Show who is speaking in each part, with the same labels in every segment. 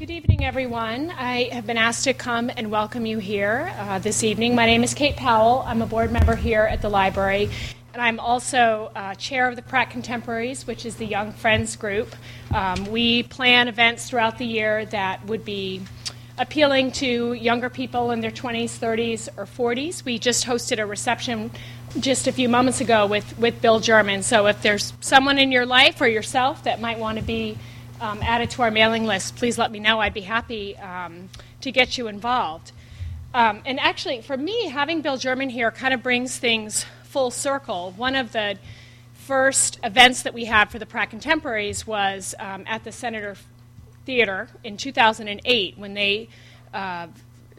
Speaker 1: Good evening, everyone. I have been asked to come and welcome you here uh, this evening. My name is Kate Powell. I'm a board member here at the library, and I'm also uh, chair of the Pratt Contemporaries, which is the Young Friends group. Um, we plan events throughout the year that would be appealing to younger people in their 20s, 30s, or 40s. We just hosted a reception just a few moments ago with, with Bill German. So if there's someone in your life or yourself that might want to be um, added to our mailing list, please let me know. I'd be happy um, to get you involved. Um, and actually, for me, having Bill German here kind of brings things full circle. One of the first events that we had for the Pratt Contemporaries was um, at the Senator Theater in 2008 when they uh,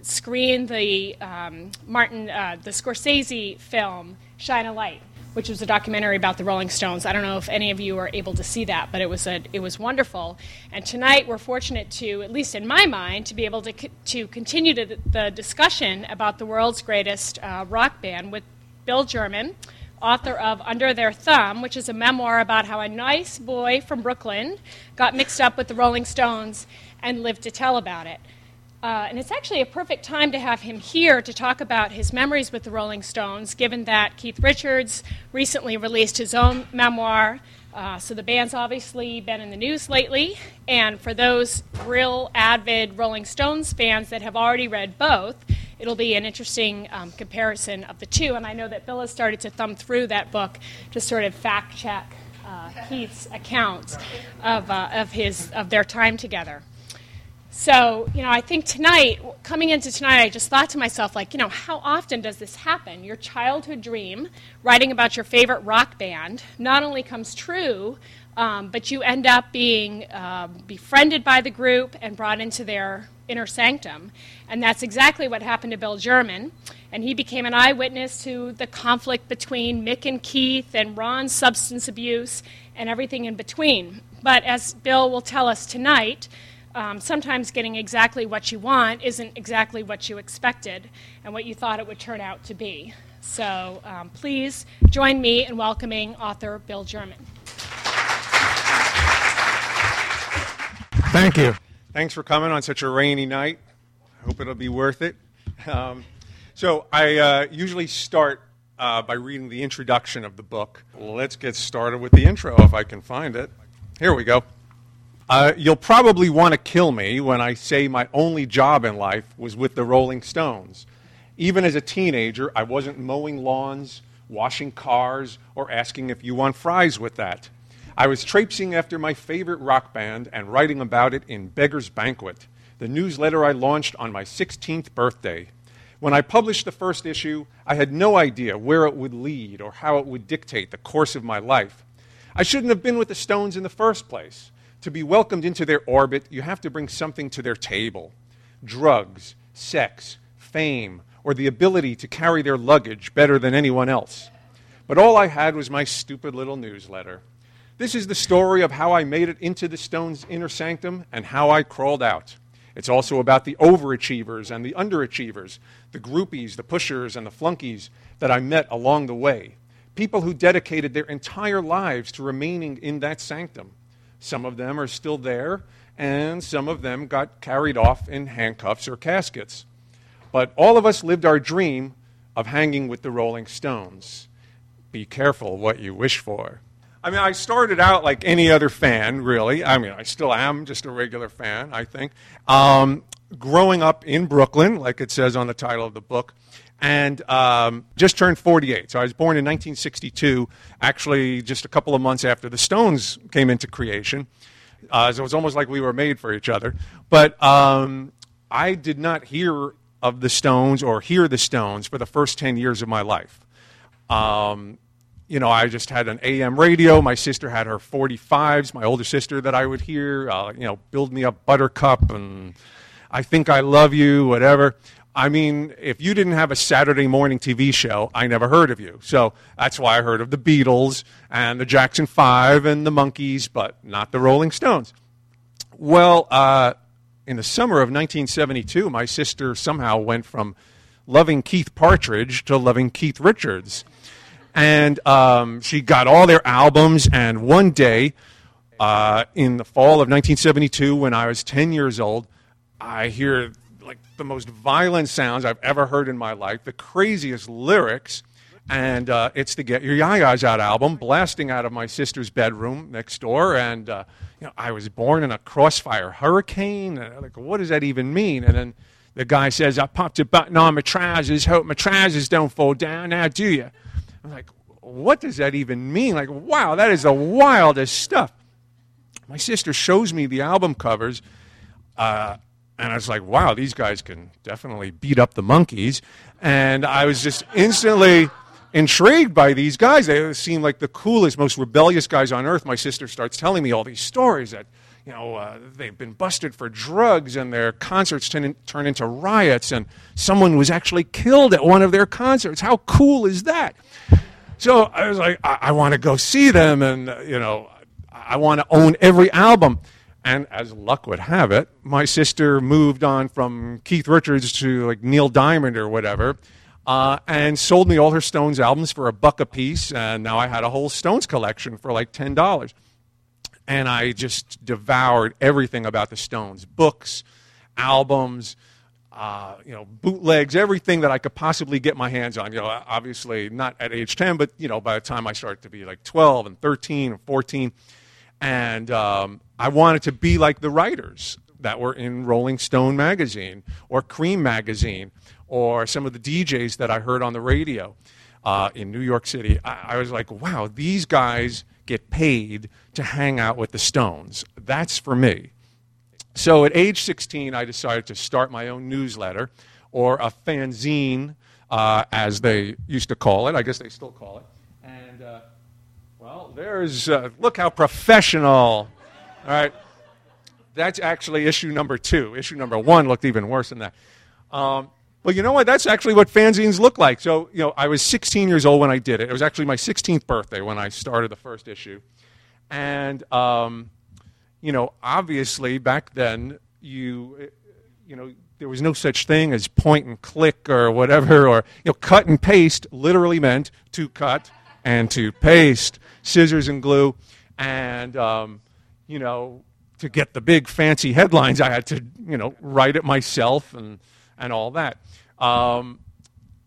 Speaker 1: screened the um, Martin, uh, the Scorsese film Shine a Light, which was a documentary about the Rolling Stones. I don't know if any of you were able to see that, but it was a, it was wonderful. And tonight we're fortunate to, at least in my mind, to be able to to continue to the discussion about the world's greatest uh, rock band with Bill German, author of Under Their Thumb, which is a memoir about how a nice boy from Brooklyn got mixed up with the Rolling Stones and lived to tell about it. Uh, and it's actually a perfect time to have him here to talk about his memories with the Rolling Stones, given that Keith Richards recently released his own memoir. Uh, so the band's obviously been in the news lately. And for those real avid Rolling Stones fans that have already read both, it'll be an interesting um, comparison of the two. And I know that Bill has started to thumb through that book to sort of fact check uh, Keith's accounts of, uh, of, his, of their time together. So, you know, I think tonight, coming into tonight, I just thought to myself, like, you know, how often does this happen? Your childhood dream, writing about your favorite rock band, not only comes true, um, but you end up being uh, befriended by the group and brought into their inner sanctum. And that's exactly what happened to Bill German. And he became an eyewitness to the conflict between Mick and Keith and Ron's substance abuse and everything in between. But as Bill will tell us tonight, um, sometimes getting exactly what you want isn't exactly what you expected and what you thought it would turn out to be. So um, please join me in welcoming author Bill German.
Speaker 2: Thank you. Thanks for coming on such a rainy night. I hope it'll be worth it. Um, so I uh, usually start uh, by reading the introduction of the book. Let's get started with the intro if I can find it. Here we go. Uh, you'll probably want to kill me when I say my only job in life was with the Rolling Stones. Even as a teenager, I wasn't mowing lawns, washing cars, or asking if you want fries with that. I was traipsing after my favorite rock band and writing about it in Beggar's Banquet, the newsletter I launched on my 16th birthday. When I published the first issue, I had no idea where it would lead or how it would dictate the course of my life. I shouldn't have been with the Stones in the first place. To be welcomed into their orbit, you have to bring something to their table drugs, sex, fame, or the ability to carry their luggage better than anyone else. But all I had was my stupid little newsletter. This is the story of how I made it into the Stones' inner sanctum and how I crawled out. It's also about the overachievers and the underachievers, the groupies, the pushers, and the flunkies that I met along the way. People who dedicated their entire lives to remaining in that sanctum. Some of them are still there, and some of them got carried off in handcuffs or caskets. But all of us lived our dream of hanging with the Rolling Stones. Be careful what you wish for. I mean, I started out like any other fan, really. I mean, I still am just a regular fan, I think. Um, growing up in Brooklyn, like it says on the title of the book, and um, just turned 48. So I was born in 1962, actually just a couple of months after the Stones came into creation. Uh, so it was almost like we were made for each other. But um, I did not hear of the Stones or hear the Stones for the first 10 years of my life. Um, you know, I just had an AM radio. My sister had her 45s, my older sister that I would hear, uh, you know, build me up buttercup and I think I love you, whatever. I mean, if you didn't have a Saturday morning TV show, I never heard of you. So that's why I heard of the Beatles and the Jackson Five and the Monkees, but not the Rolling Stones. Well, uh, in the summer of 1972, my sister somehow went from loving Keith Partridge to loving Keith Richards. And um, she got all their albums, and one day, uh, in the fall of 1972, when I was 10 years old, I hear the most violent sounds I've ever heard in my life, the craziest lyrics, and uh, it's the Get Your Ya-Ya's Out album, blasting out of my sister's bedroom next door, and uh, you know, I was born in a crossfire hurricane. Like, what does that even mean? And then the guy says, I popped a button on my trousers, hope my trousers don't fall down. Now, do you? I'm like, what does that even mean? Like, wow, that is the wildest stuff. My sister shows me the album covers, uh, and I was like, wow, these guys can definitely beat up the Monkees. And I was just instantly intrigued by these guys. They seemed like the coolest, most rebellious guys on earth. My sister starts telling me all these stories that you know, uh, they've been busted for drugs and their concerts turn, turn into riots and someone was actually killed at one of their concerts. How cool is that? So I was like, I, I want to go see them and, uh, you know, I want to own every album. And as luck would have it, my sister moved on from Keith Richards to like Neil Diamond or whatever. Uh, and sold me all her Stones albums for a buck a piece, and now I had a whole Stones collection for like ten dollars and I just devoured everything about the Stones books, albums, uh, you know, bootlegs, everything that I could possibly get my hands on. You know, obviously not at age 10, but, you know, by the time I started to be like 12 and 13 and 14. And um, I wanted to be like the writers that were in Rolling Stone magazine or Creem magazine or some of the DJs that I heard on the radio uh, in New York City. I, I was like, wow, these guys get paid to hang out with the Stones. That's for me. So at age 16, I decided to start my own newsletter, or a fanzine, uh, as they used to call it. I guess they still call it. There's, uh, look how professional. All right. That's actually issue number two. Issue number one looked even worse than that. Um, well, you know what? That's actually what fanzines look like. So, you know, I was 16 years old when I did it. It was actually my 16th birthday when I started the first issue. And, um, you know, obviously back then, you, you know, there was no such thing as point and click or whatever, or, you know, cut and paste literally meant to cut and to paste, scissors and glue. And, um, you know, to get the big fancy headlines, I had to, you know, write it myself and, and all that. Um,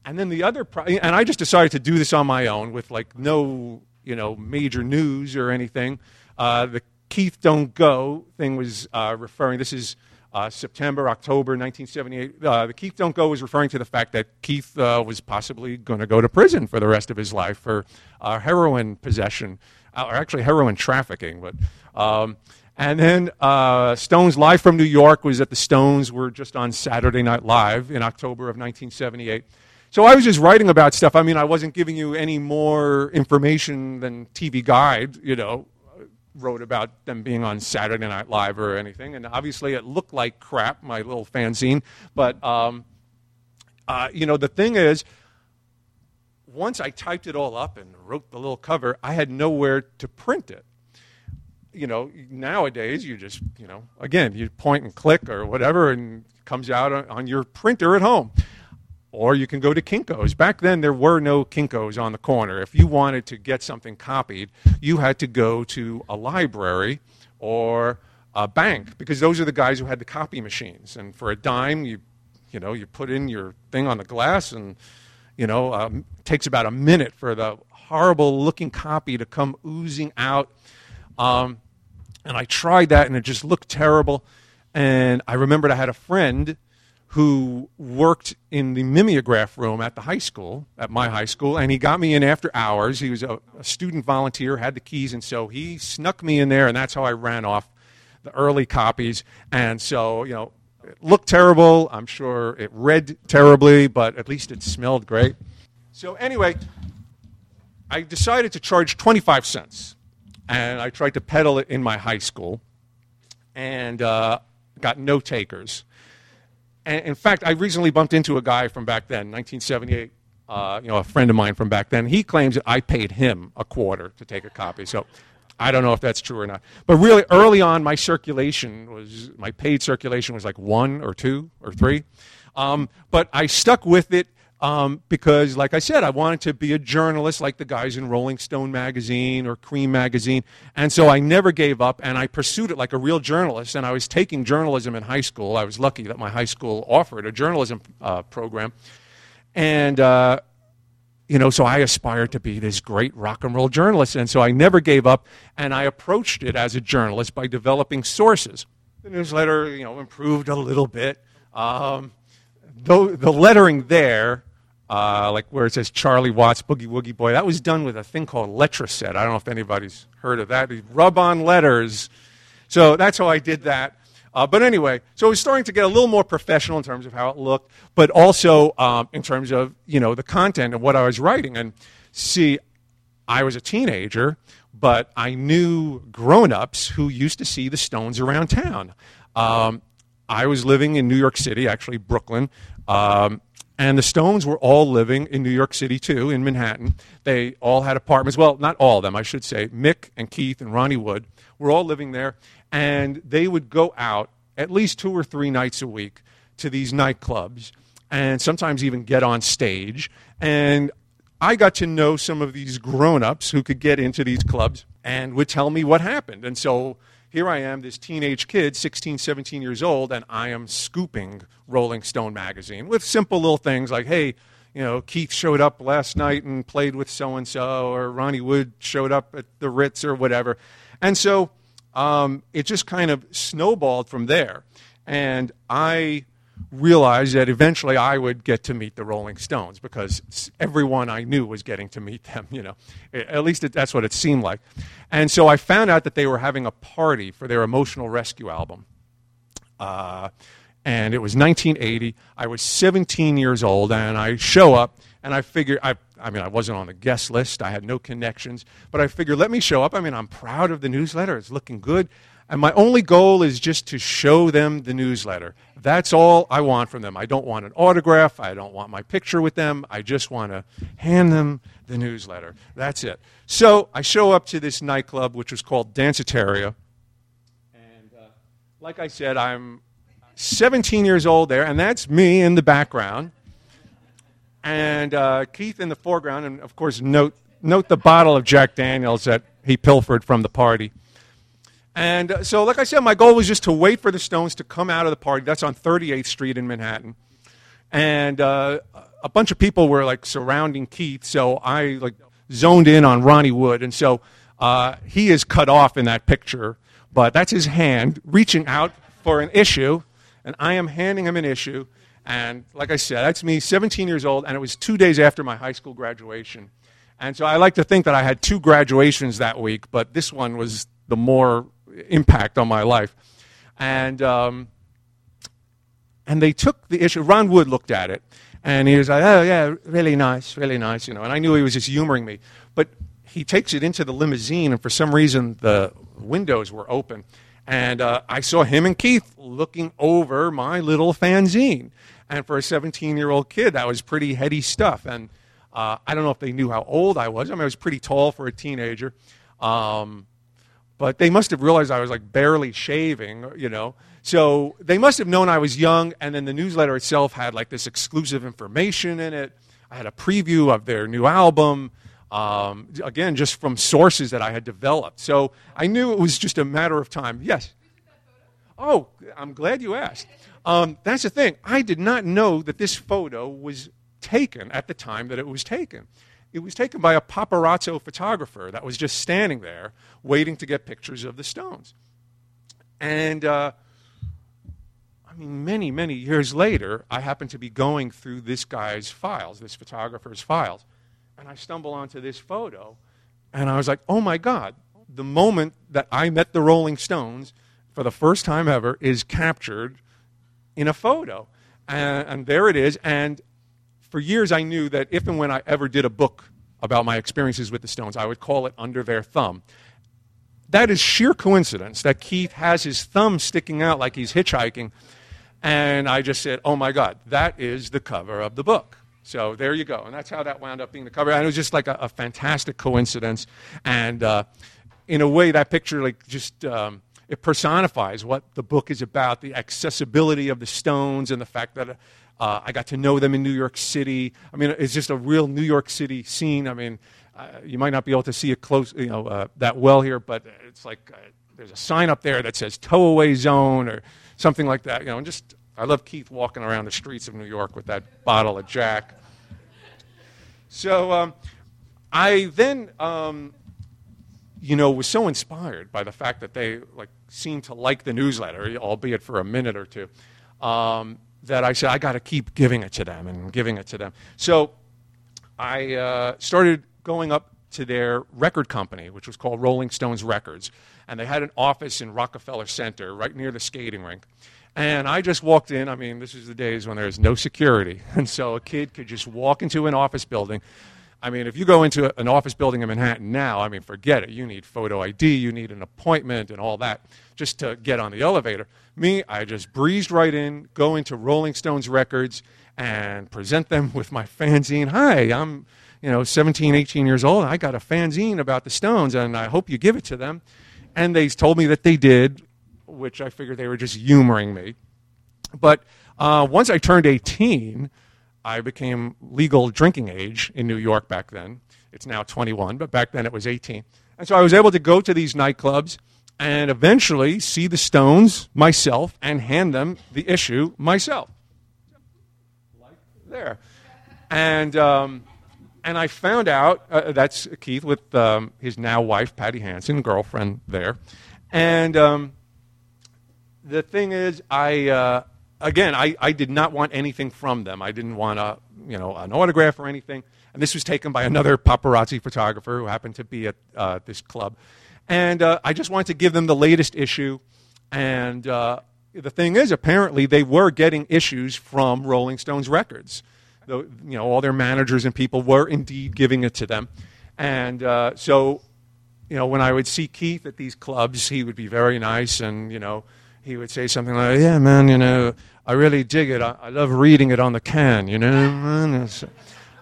Speaker 2: and then the other, pro- and I just decided to do this on my own with like no, you know, major news or anything. Uh, the Keith Don't Go thing was uh, referring, this is uh, September, October 1978. Uh, the Keith Don't Go was referring to the fact that Keith uh, was possibly going to go to prison for the rest of his life for uh, heroin possession, or actually heroin trafficking. But um, and then uh, Stones Live from New York was that the Stones were just on Saturday Night Live in October of 1978. So I was just writing about stuff. I mean, I wasn't giving you any more information than TV Guide, you know, wrote about them being on Saturday Night Live or anything. And obviously it looked like crap, my little fanzine. But, um, uh, you know, the thing is, once I typed it all up and wrote the little cover, I had nowhere to print it you know, nowadays you just, you know, again, you point and click or whatever and comes out on, your printer at home. Or you can go to Kinko's. Back then, there were no Kinko's on the corner. If you wanted to get something copied, you had to go to a library or a bank because those are the guys who had the copy machines. And for a dime, you, you know, you put in your thing on the glass, and you know, um, takes about a minute for the horrible-looking copy to come oozing out. Um, and I tried that and it just looked terrible. And I remembered I had a friend who worked in the mimeograph room at the high school, at my high school, and he got me in after hours. He was a, a, student volunteer, had the keys, and so he snuck me in there, and that's how I ran off the early copies. And so, you know, it looked terrible. I'm sure it read terribly, but at least it smelled great. So, anyway, I decided to charge 25 cents and I tried to peddle it in my high school, and uh, got no takers. And in fact, I recently bumped into a guy from back then, 1978. Uh, you know, a friend of mine from back then. He claims that I paid him a quarter to take a copy. So I don't know if that's true or not. But really, early on, my circulation was my paid circulation was like one or two or three. Um, but I stuck with it um, because, like I said, I wanted to be a journalist like the guys in Rolling Stone magazine or Creem magazine. And so I never gave up, and I pursued it like a real journalist. And I was taking journalism in high school. I was lucky that my high school offered a journalism uh, program. And, uh, you know, so I aspired to be this great rock and roll journalist. And so I never gave up, and I approached it as a journalist by developing sources. The newsletter, you know, improved a little bit. Um, though the lettering there uh, like where it says Charlie Watts, Boogie Woogie Boy. That was done with a thing called Letraset. I don't know if anybody's heard of that. Rub on letters. So that's how I did that. Uh, but anyway, so it was starting to get a little more professional in terms of how it looked, but also um, in terms of you know the content of what I was writing. And see, I was a teenager, but I knew grown-ups who used to see the Stones around town. Um, I was living in New York City, actually Brooklyn. Um, and the Stones were all living in New York City too, in Manhattan. They all had apartments. Well, not all of them, I should say. Mick and Keith and Ronnie Wood were all living there. And they would go out at least two or three nights a week to these nightclubs and sometimes even get on stage. And I got to know some of these grown ups who could get into these clubs and would tell me what happened. And so here I am, this teenage kid, 16, 17 years old, and I am scooping Rolling Stone magazine with simple little things like, hey, you know, Keith showed up last night and played with so and so, or Ronnie Wood showed up at the Ritz or whatever. And so um, it just kind of snowballed from there. And I realized that eventually I would get to meet the Rolling Stones because everyone I knew was getting to meet them, you know. At least it, that's what it seemed like. And so I found out that they were having a party for their Emotional Rescue album. Uh, and it was 1980. I was 17 years old, and I show up, and I figure, I, I mean, I wasn't on the guest list, I had no connections, but I figured, let me show up. I mean, I'm proud of the newsletter, it's looking good. And my only goal is just to show them the newsletter. That's all I want from them. I don't want an autograph. I don't want my picture with them. I just want to hand them the newsletter. That's it. So I show up to this nightclub, which was called Danceteria. And uh, like I said, I'm 17 years old there, and that's me in the background. And uh, Keith in the foreground, and of course, note, note the bottle of Jack Daniels that he pilfered from the party. And uh, so, like I said, my goal was just to wait for the Stones to come out of the party. That's on 38th Street in Manhattan. And uh, a bunch of people were like surrounding Keith, so I like zoned in on Ronnie Wood. And so uh, he is cut off in that picture, but that's his hand reaching out for an issue, and I am handing him an issue. And like I said, that's me, 17 years old, and it was two days after my high school graduation. And so I like to think that I had two graduations that week, but this one was the more impact on my life. And, um, and they took the issue. Ron Wood looked at it, and he was like, oh, yeah, really nice, really nice, you know. And I knew he was just humoring me. But he takes it into the limousine, and for some reason, the windows were open. And uh, I saw him and Keith looking over my little fanzine. And for a 17 year old kid, that was pretty heady stuff. And uh, I don't know if they knew how old I was. I mean, I was pretty tall for a teenager. Um, but they must have realized I was like barely shaving, you know. So they must have known I was young, and then the newsletter itself had like this exclusive information in it. I had a preview of their new album, um, again, just from sources that I had developed. So I knew it was just a matter of time. Yes. Oh, I'm glad you asked. Um, that's the thing. I did not know that this photo was taken at the time that it was taken. It was taken by a paparazzo photographer that was just standing there waiting to get pictures of the stones. And uh, I mean, many, many years later, I happened to be going through this guy's files, this photographer's files, and I stumble onto this photo, and I was like, oh my God, the moment that I met the Rolling Stones for the first time ever is captured in a photo. And, and there it is. And for years I knew that if and when I ever did a book about my experiences with the Stones, I would call it Under Their Thumb. That is sheer coincidence that Keith has his thumb sticking out like he's hitchhiking. And I just said, oh my God, that is the cover of the book. So there you go. And that's how that wound up being the cover. And it was just like a, a fantastic coincidence. And uh, in a way, that picture like just um, it personifies what the book is about the accessibility of the Stones and the fact that uh, I got to know them in New York City. I mean, it's just a real New York City scene. I mean, uh, you might not be able to see it close, you know, uh, that well here, but it's like uh, there's a sign up there that says "tow away zone" or something like that. You know, and just I love Keith walking around the streets of New York with that bottle of Jack. So um, I then, um, you know, was so inspired by the fact that they like seemed to like the newsletter, albeit for a minute or two, um, that I said I got to keep giving it to them and giving it to them. So I uh, started going up to their record company, which was called Rolling Stones Records, and they had an office in Rockefeller Center, right near the skating rink. And I just walked in. I mean, this is the days when there's no security. And so a kid could just walk into an office building. I mean, if you go into an office building in Manhattan now, I mean, forget it. You need photo ID, you need an appointment, and all that just to get on the elevator. Me, I just breezed right in, go into Rolling Stones Records, and present them with my fanzine. Hi, I'm you know 17, 18 years old. I got a fanzine about the Stones, and I hope you give it to them. And they told me that they did, which I figured they were just humoring me. But uh, once I turned 18, I became legal drinking age in New York back then. It's now 21, but back then it was 18. And so I was able to go to these nightclubs and eventually see the Stones myself and hand them the issue myself. Like there. And, um, and I found out uh, that's Keith with um, his now wife, Patty Hansen, girlfriend there. And um, the thing is, I, uh, again, I, I did not want anything from them. I didn't want a, you know, an autograph or anything. And this was taken by another paparazzi photographer who happened to be at uh, this club. And uh, I just wanted to give them the latest issue. And uh, the thing is, apparently, they were getting issues from Rolling Stones Records. The, you know, all their managers and people were indeed giving it to them. And uh, so, you know, when I would see Keith at these clubs, he would be very nice and, you know, he would say something like, "Yeah, man, you know, I really dig it. I, I love reading it on the can, you know." It's,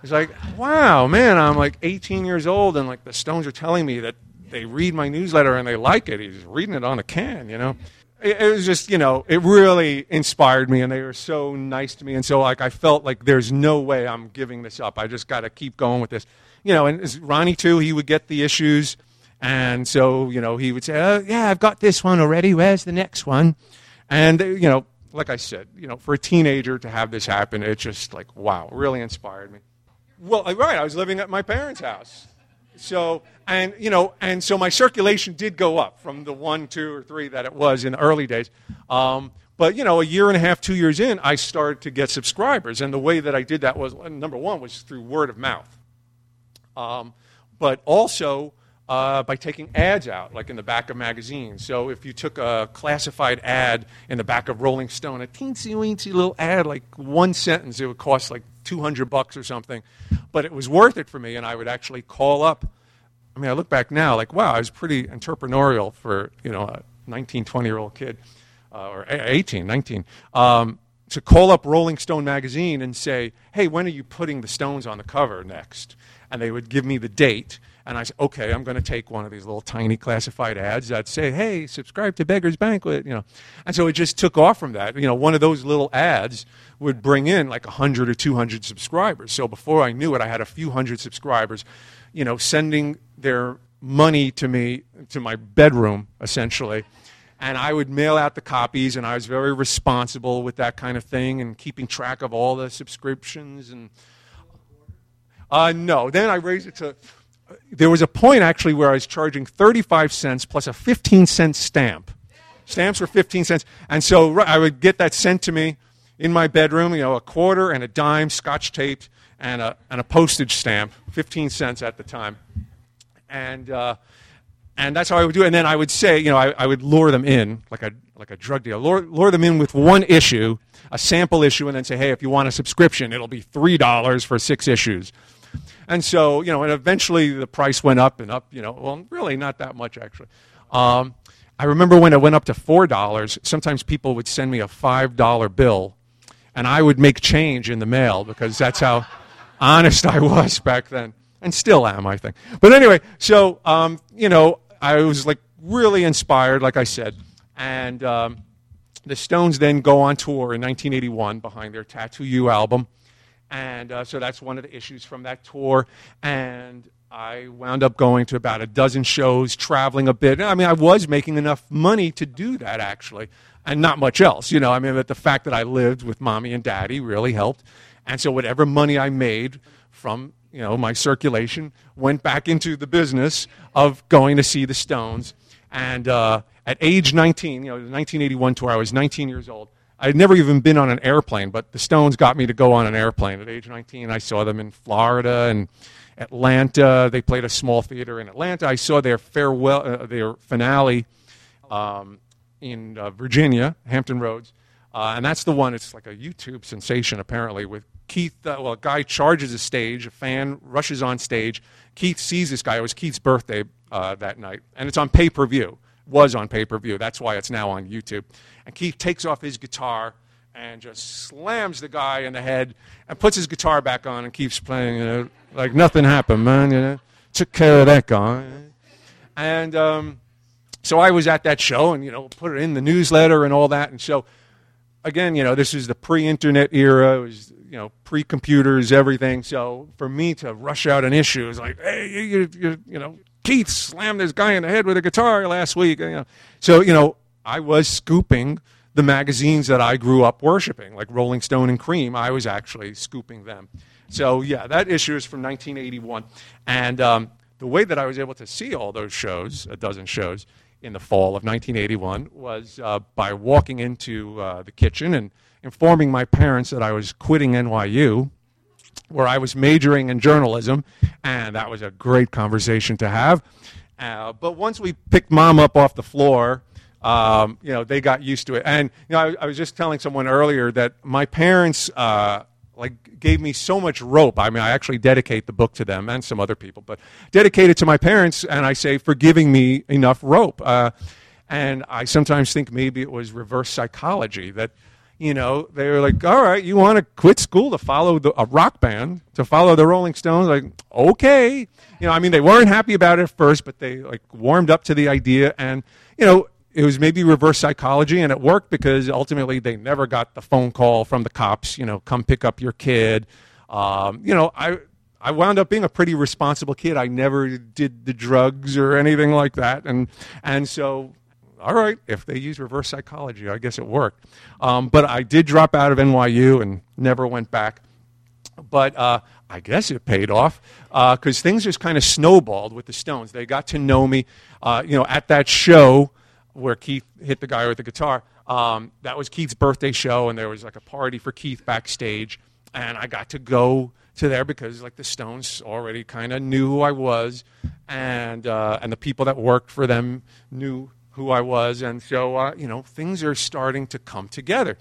Speaker 2: it's, like, wow, man, I'm like 18 years old, and like the Stones are telling me that they read my newsletter and they like it. He's reading it on a can, you know. It, it was just, you know, it really inspired me, and they were so nice to me, and so like I felt like there's no way I'm giving this up. I just got to keep going with this, you know. And Ronnie too, he would get the issues and so, you know, he would say, oh, yeah, I've got this one already. Where's the next one? And, you know, like I said, you know, for a teenager to have this happen, it just like, wow, really inspired me. Well, right, I was living at my parents' house. So, and, you know, and so my circulation did go up from the one, two, or three that it was in the early days. Um, but, you know, a year and a half, two years in, I started to get subscribers. And the way that I did that was, number one, was through word of mouth. Um, but also, uh, by taking ads out, like in the back of magazines. So if you took a classified ad in the back of Rolling Stone, a teensy weensy little ad, like one sentence, it would cost like 200 bucks or something. But it was worth it for me, and I would actually call up. I mean, I look back now, like, wow, I was pretty entrepreneurial for, you know, a 19, 20 year old kid, uh, or 18, 19. Um, to call up Rolling Stone magazine and say, hey, when are you putting the Stones on the cover next? And they would give me the date and I said, okay, I'm going to take one of these little tiny classified ads that say, hey, subscribe to Beggar's Banquet, you know. And so it just took off from that. You know, one of those little ads would bring in like 100 or 200 subscribers. So before I knew it, I had a few hundred subscribers, you know, sending their money to me, to my bedroom, essentially. And I would mail out the copies, and I was very responsible with that kind of thing and keeping track of all the subscriptions. And uh, no, then I raised it to there was a point actually where I was charging 35 cents plus a 15 cent stamp. Stamps were 15 cents. And so I would get that sent to me in my bedroom, you know, a quarter and a dime scotch taped and a, and a postage stamp, 15 cents at the time. And, uh, and that's how I would do it. And then I would say, you know, I, I would lure them in like a, like a drug deal, lure, lure them in with one issue, a sample issue, and then say, hey, if you want a subscription, it'll be $3 for six issues. And so, you know, and eventually the price went up and up, you know, well, really not that much actually. Um, I remember when it went up to $4, sometimes people would send me a $5 bill and I would make change in the mail because that's how honest I was back then. And still am, I think. But anyway, so, um, you know, I was like really inspired, like I said. And um, the Stones then go on tour in 1981 behind their Tattoo You album. And uh, so that's one of the issues from that tour. And I wound up going to about a dozen shows, traveling a bit. I mean, I was making enough money to do that, actually, and not much else. You know, I mean, but the fact that I lived with mommy and daddy really helped. And so whatever money I made from, you know, my circulation went back into the business of going to see the Stones. And uh, at age 19, you know, the 1981 tour, I was 19 years old. I'd never even been on an airplane, but the Stones got me to go on an airplane at age 19. I saw them in Florida and Atlanta. They played a small theater in Atlanta. I saw their farewell, uh, their finale um, in uh, Virginia, Hampton Roads, uh, and that's the one. It's like a YouTube sensation apparently. With Keith, uh, well, a guy charges a stage, a fan rushes on stage. Keith sees this guy. It was Keith's birthday uh, that night, and it's on pay per view. Was on pay per view. That's why it's now on YouTube. And Keith takes off his guitar and just slams the guy in the head and puts his guitar back on and keeps playing, you know, like nothing happened, man. You know, took care of that guy. And um, so I was at that show and, you know, put it in the newsletter and all that. And so, again, you know, this is the pre internet era. It was, you know, pre computers, everything. So for me to rush out an issue is like, hey, you, you, you know, Keith slammed this guy in the head with a guitar last week. You know. So, you know, I was scooping the magazines that I grew up worshiping, like Rolling Stone and Creem. I was actually scooping them. So, yeah, that issue is from 1981. And um, the way that I was able to see all those shows, a dozen shows, in the fall of 1981 was uh, by walking into uh, the kitchen and informing my parents that I was quitting NYU, where I was majoring in journalism, and that was a great conversation to have. Uh, but once we picked mom up off the floor, um, you know, they got used to it. And you know, I, I was just telling someone earlier that my parents uh, like gave me so much rope. I mean, I actually dedicate the book to them and some other people, but dedicate it to my parents, and I say for giving me enough rope. Uh, and I sometimes think maybe it was reverse psychology that you know, they were like, all right, you want to quit school to follow the, a rock band, to follow the Rolling Stones? Like, okay. You know, I mean, they weren't happy about it at first, but they like warmed up to the idea. And, you know, it was maybe reverse psychology and it worked because ultimately they never got the phone call from the cops you know come pick up your kid um, you know i i wound up being a pretty responsible kid i never did the drugs or anything like that and and so all right if they use reverse psychology i guess it worked um, but i did drop out of nyu and never went back but uh, I guess it paid off because uh, things just kind of snowballed with the Stones. They got to know me, uh, you know, at that show where Keith hit the guy with the guitar. Um, that was Keith's birthday show, and there was like a party for Keith backstage, and I got to go to there because like the Stones already kind of knew who I was, and uh, and the people that worked for them knew who I was, and so uh, you know things are starting to come together.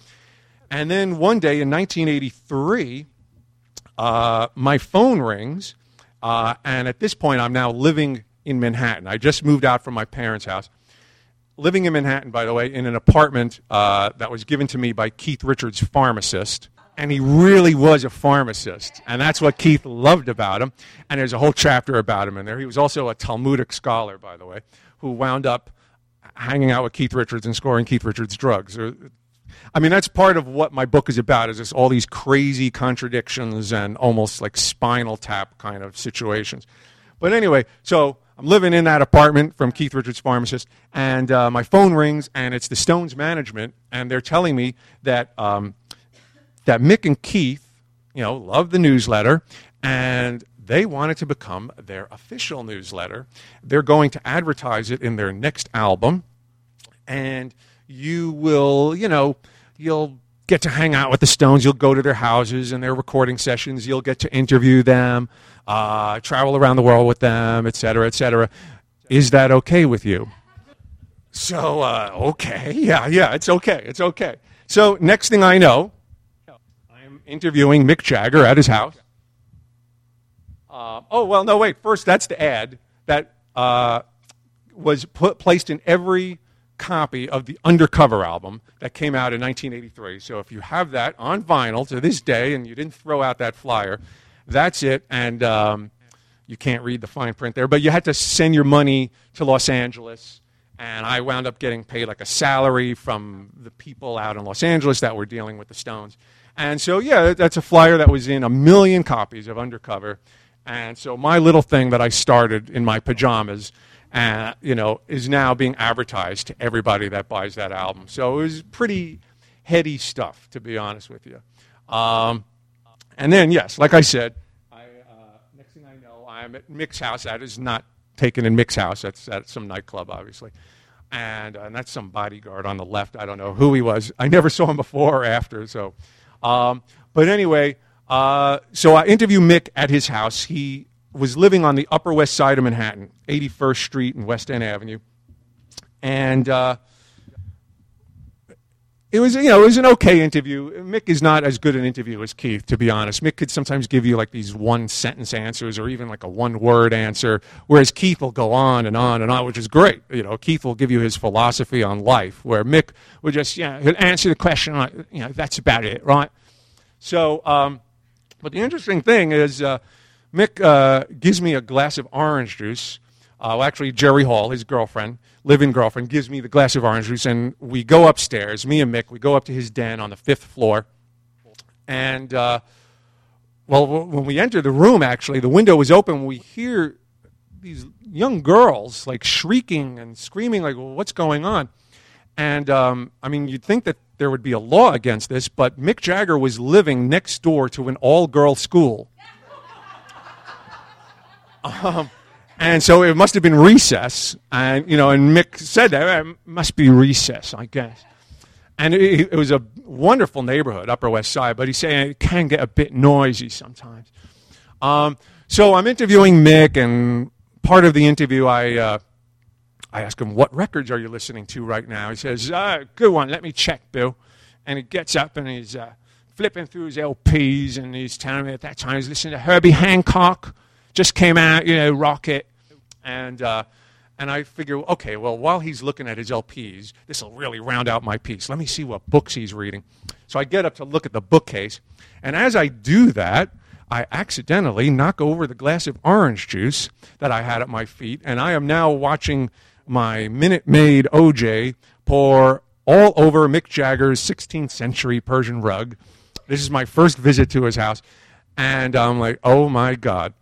Speaker 2: And then one day in 1983, uh, my phone rings, uh, and at this point I'm now living in Manhattan. I just moved out from my parents' house living in Manhattan, by the way, in an apartment uh, that was given to me by Keith Richards' pharmacist. And he really was a pharmacist. And that's what Keith loved about him. And there's a whole chapter about him in there. He was also a Talmudic scholar, by the way, who wound up hanging out with Keith Richards and scoring Keith Richards' drugs. I mean, that's part of what my book is about, is just all these crazy contradictions and almost like spinal tap kind of situations. But anyway, so I'm living in that apartment from Keith Richards Pharmacist, and uh, my phone rings, and it's the Stones management, and they're telling me that um, that Mick and Keith, you know, love the newsletter, and they want it to become their official newsletter. They're going to advertise it in their next album, and you will, you know, you'll get to hang out with the Stones. You'll go to their houses and their recording sessions. You'll get to interview them uh, travel around the world with them, et cetera, et cetera. Is that okay with you? So, uh, okay, yeah, yeah, it's okay, it's okay. So, next thing I know, I'm interviewing Mick Jagger at his house. Uh, oh, well, no, wait, first, that's the ad that uh, was put, placed in every copy of the Undercover album that came out in 1983. So, if you have that on vinyl to this day and you didn't throw out that flyer, that's it. And um, you can't read the fine print there. But you had to send your money to Los Angeles And I wound up getting paid like a salary from the people out in Los Angeles that were dealing with the Stones. And so, yeah, that's a flyer that was in a million copies of Undercover. And so my little thing that I started in my pajamas, uh, you know, is now being advertised to everybody that buys that album. So it was pretty heady stuff, to be honest with you. Um, and then, yes, like I said, I, uh, next thing I know, I'm at Mick's house. That is not taken in Mick's house. That's at some nightclub, obviously. And, uh, and that's some bodyguard on the left. I don't know who he was. I never saw him before or after. So, um, but anyway, uh, so I interview Mick at his house. He was living on the Upper West Side of Manhattan, 81st Street and West End Avenue, and uh, it was you know it was an okay interview. Mick is not as good an interview as Keith, to be honest. Mick could sometimes give you like these one sentence answers or even like a one word answer, whereas Keith will go on and on and on, which is great. You know, Keith will give you his philosophy on life, where Mick would just yeah he'll answer the question like you know that's about it, right? So, um, but the interesting thing is uh, Mick uh, gives me a glass of orange juice. Uh, well, actually, Jerry Hall, his girlfriend, living girlfriend, gives me the glass of orange juice, and we go upstairs. Me and Mick, we go up to his den on the fifth floor, and uh, well, when we enter the room, actually, the window was open. We hear these young girls like shrieking and screaming, like, well, "What's going on?" And um, I mean, you'd think that there would be a law against this, but Mick Jagger was living next door to an all-girl school. Um, and so it must have been recess, and you know, and Mick said that it must be recess, I guess. And it, it, was a wonderful neighborhood, Upper West Side, but he's saying it can get a bit noisy sometimes. Um, so I'm interviewing Mick, and part of the interview, I uh, I ask him, "What records are you listening to right now?" He says, uh, "Good one. Let me check, Bill." And he gets up and he's uh, flipping through his LPs, and he's telling me at that time he's listening to Herbie Hancock, just came out, you know, Rockit. And, uh, and I figure, okay, well, while he's looking at his LPs, this will really round out my piece. Let me see what books he's reading. So I get up to look at the bookcase. And as I do that, I accidentally knock over the glass of orange juice that I had at my feet. And I am now watching my Minute Maid OJ pour all over Mick Jagger's 16th century Persian rug. This is my first visit to his house. And I'm like, oh my God.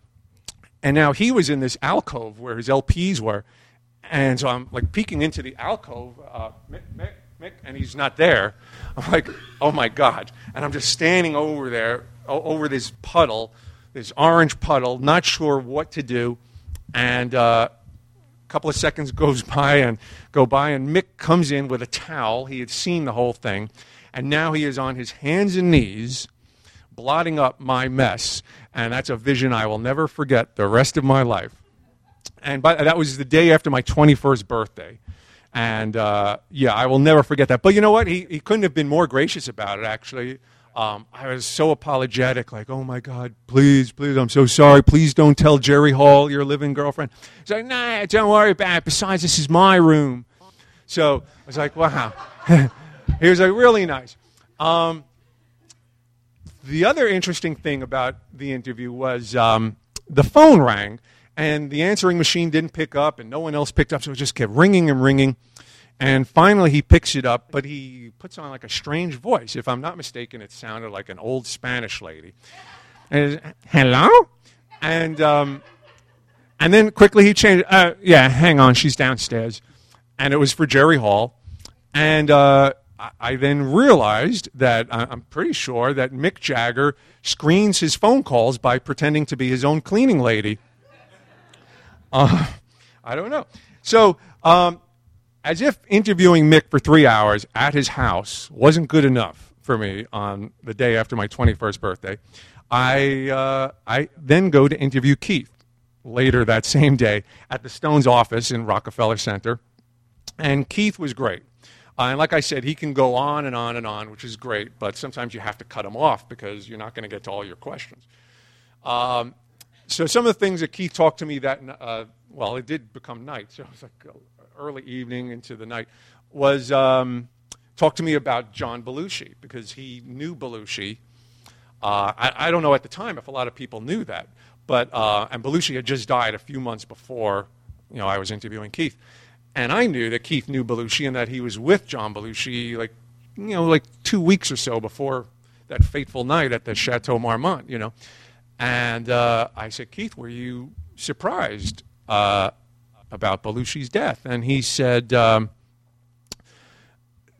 Speaker 2: And now he was in this alcove where his LPs were. And so I'm like peeking into the alcove, uh, Mick, Mick, Mick, and he's not there. I'm like, oh my God. And I'm just standing over there, over this puddle, this orange puddle, not sure what to do. And uh, couple of seconds goes by and go by, and Mick comes in with a towel. He had seen the whole thing. And now he is on his hands and knees blotting up my mess. And that's a vision I will never forget the rest of my life. And by, that was the day after my 21st birthday. And uh, yeah, I will never forget that. But you know what? He, he couldn't have been more gracious about it, actually. Um, I was so apologetic, like, oh my God, please, please, I'm so sorry. Please don't tell Jerry Hall, your living girlfriend. He's like, nah, don't worry about it. Besides, this is my room. So I was like, wow. he was like, really nice. Um, the other interesting thing about the interview was um, the phone rang, and the answering machine didn't pick up, and no one else picked up, so it just kept ringing and ringing. And finally, he picks it up, but he puts on like a strange voice. If I'm not mistaken, it sounded like an old Spanish lady. And hello, and um, and then quickly he changed. Uh, yeah, hang on, she's downstairs, and it was for Jerry Hall, and uh, I then realized that I'm pretty sure that Mick Jagger screens his phone calls by pretending to be his own cleaning lady. Uh, I don't know. So, um, as if interviewing Mick for three hours at his house wasn't good enough for me on the day after my 21st birthday, I, uh, I then go to interview Keith later that same day at the Stones office in Rockefeller Center. And Keith was great. Uh, and like I said, he can go on and on and on, which is great, but sometimes you have to cut him off because you're not going to get to all your questions. Um, so some of the things that Keith talked to me that, uh, well, it did become night, so it was like early evening into the night, was um, talk to me about John Belushi because he knew Belushi. Uh, I, I, don't know at the time if a lot of people knew that, but uh, and Belushi had just died a few months before, you know, I was interviewing Keith. and I knew that Keith knew Belushi and that he was with John Belushi, like, you know, like two weeks or so before that fateful night at the Chateau Marmont, you know. And uh, I said, Keith, were you surprised uh, about Belushi's death? And he said um,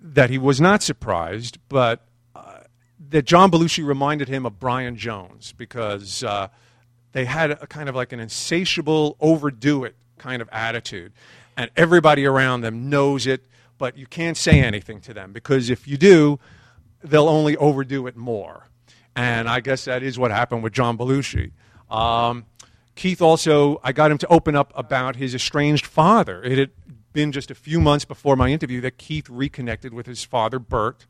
Speaker 2: that he was not surprised, but uh, that John Belushi reminded him of Brian Jones because uh, they had a kind of like an insatiable, overdo it kind of attitude. And everybody around them knows it, but you can't say anything to them because if you do, they'll only overdo it more. And I guess that is what happened with John Belushi. Um, Keith also, I got him to open up about his estranged father. It had been just a few months before my interview that Keith reconnected with his father, Bert.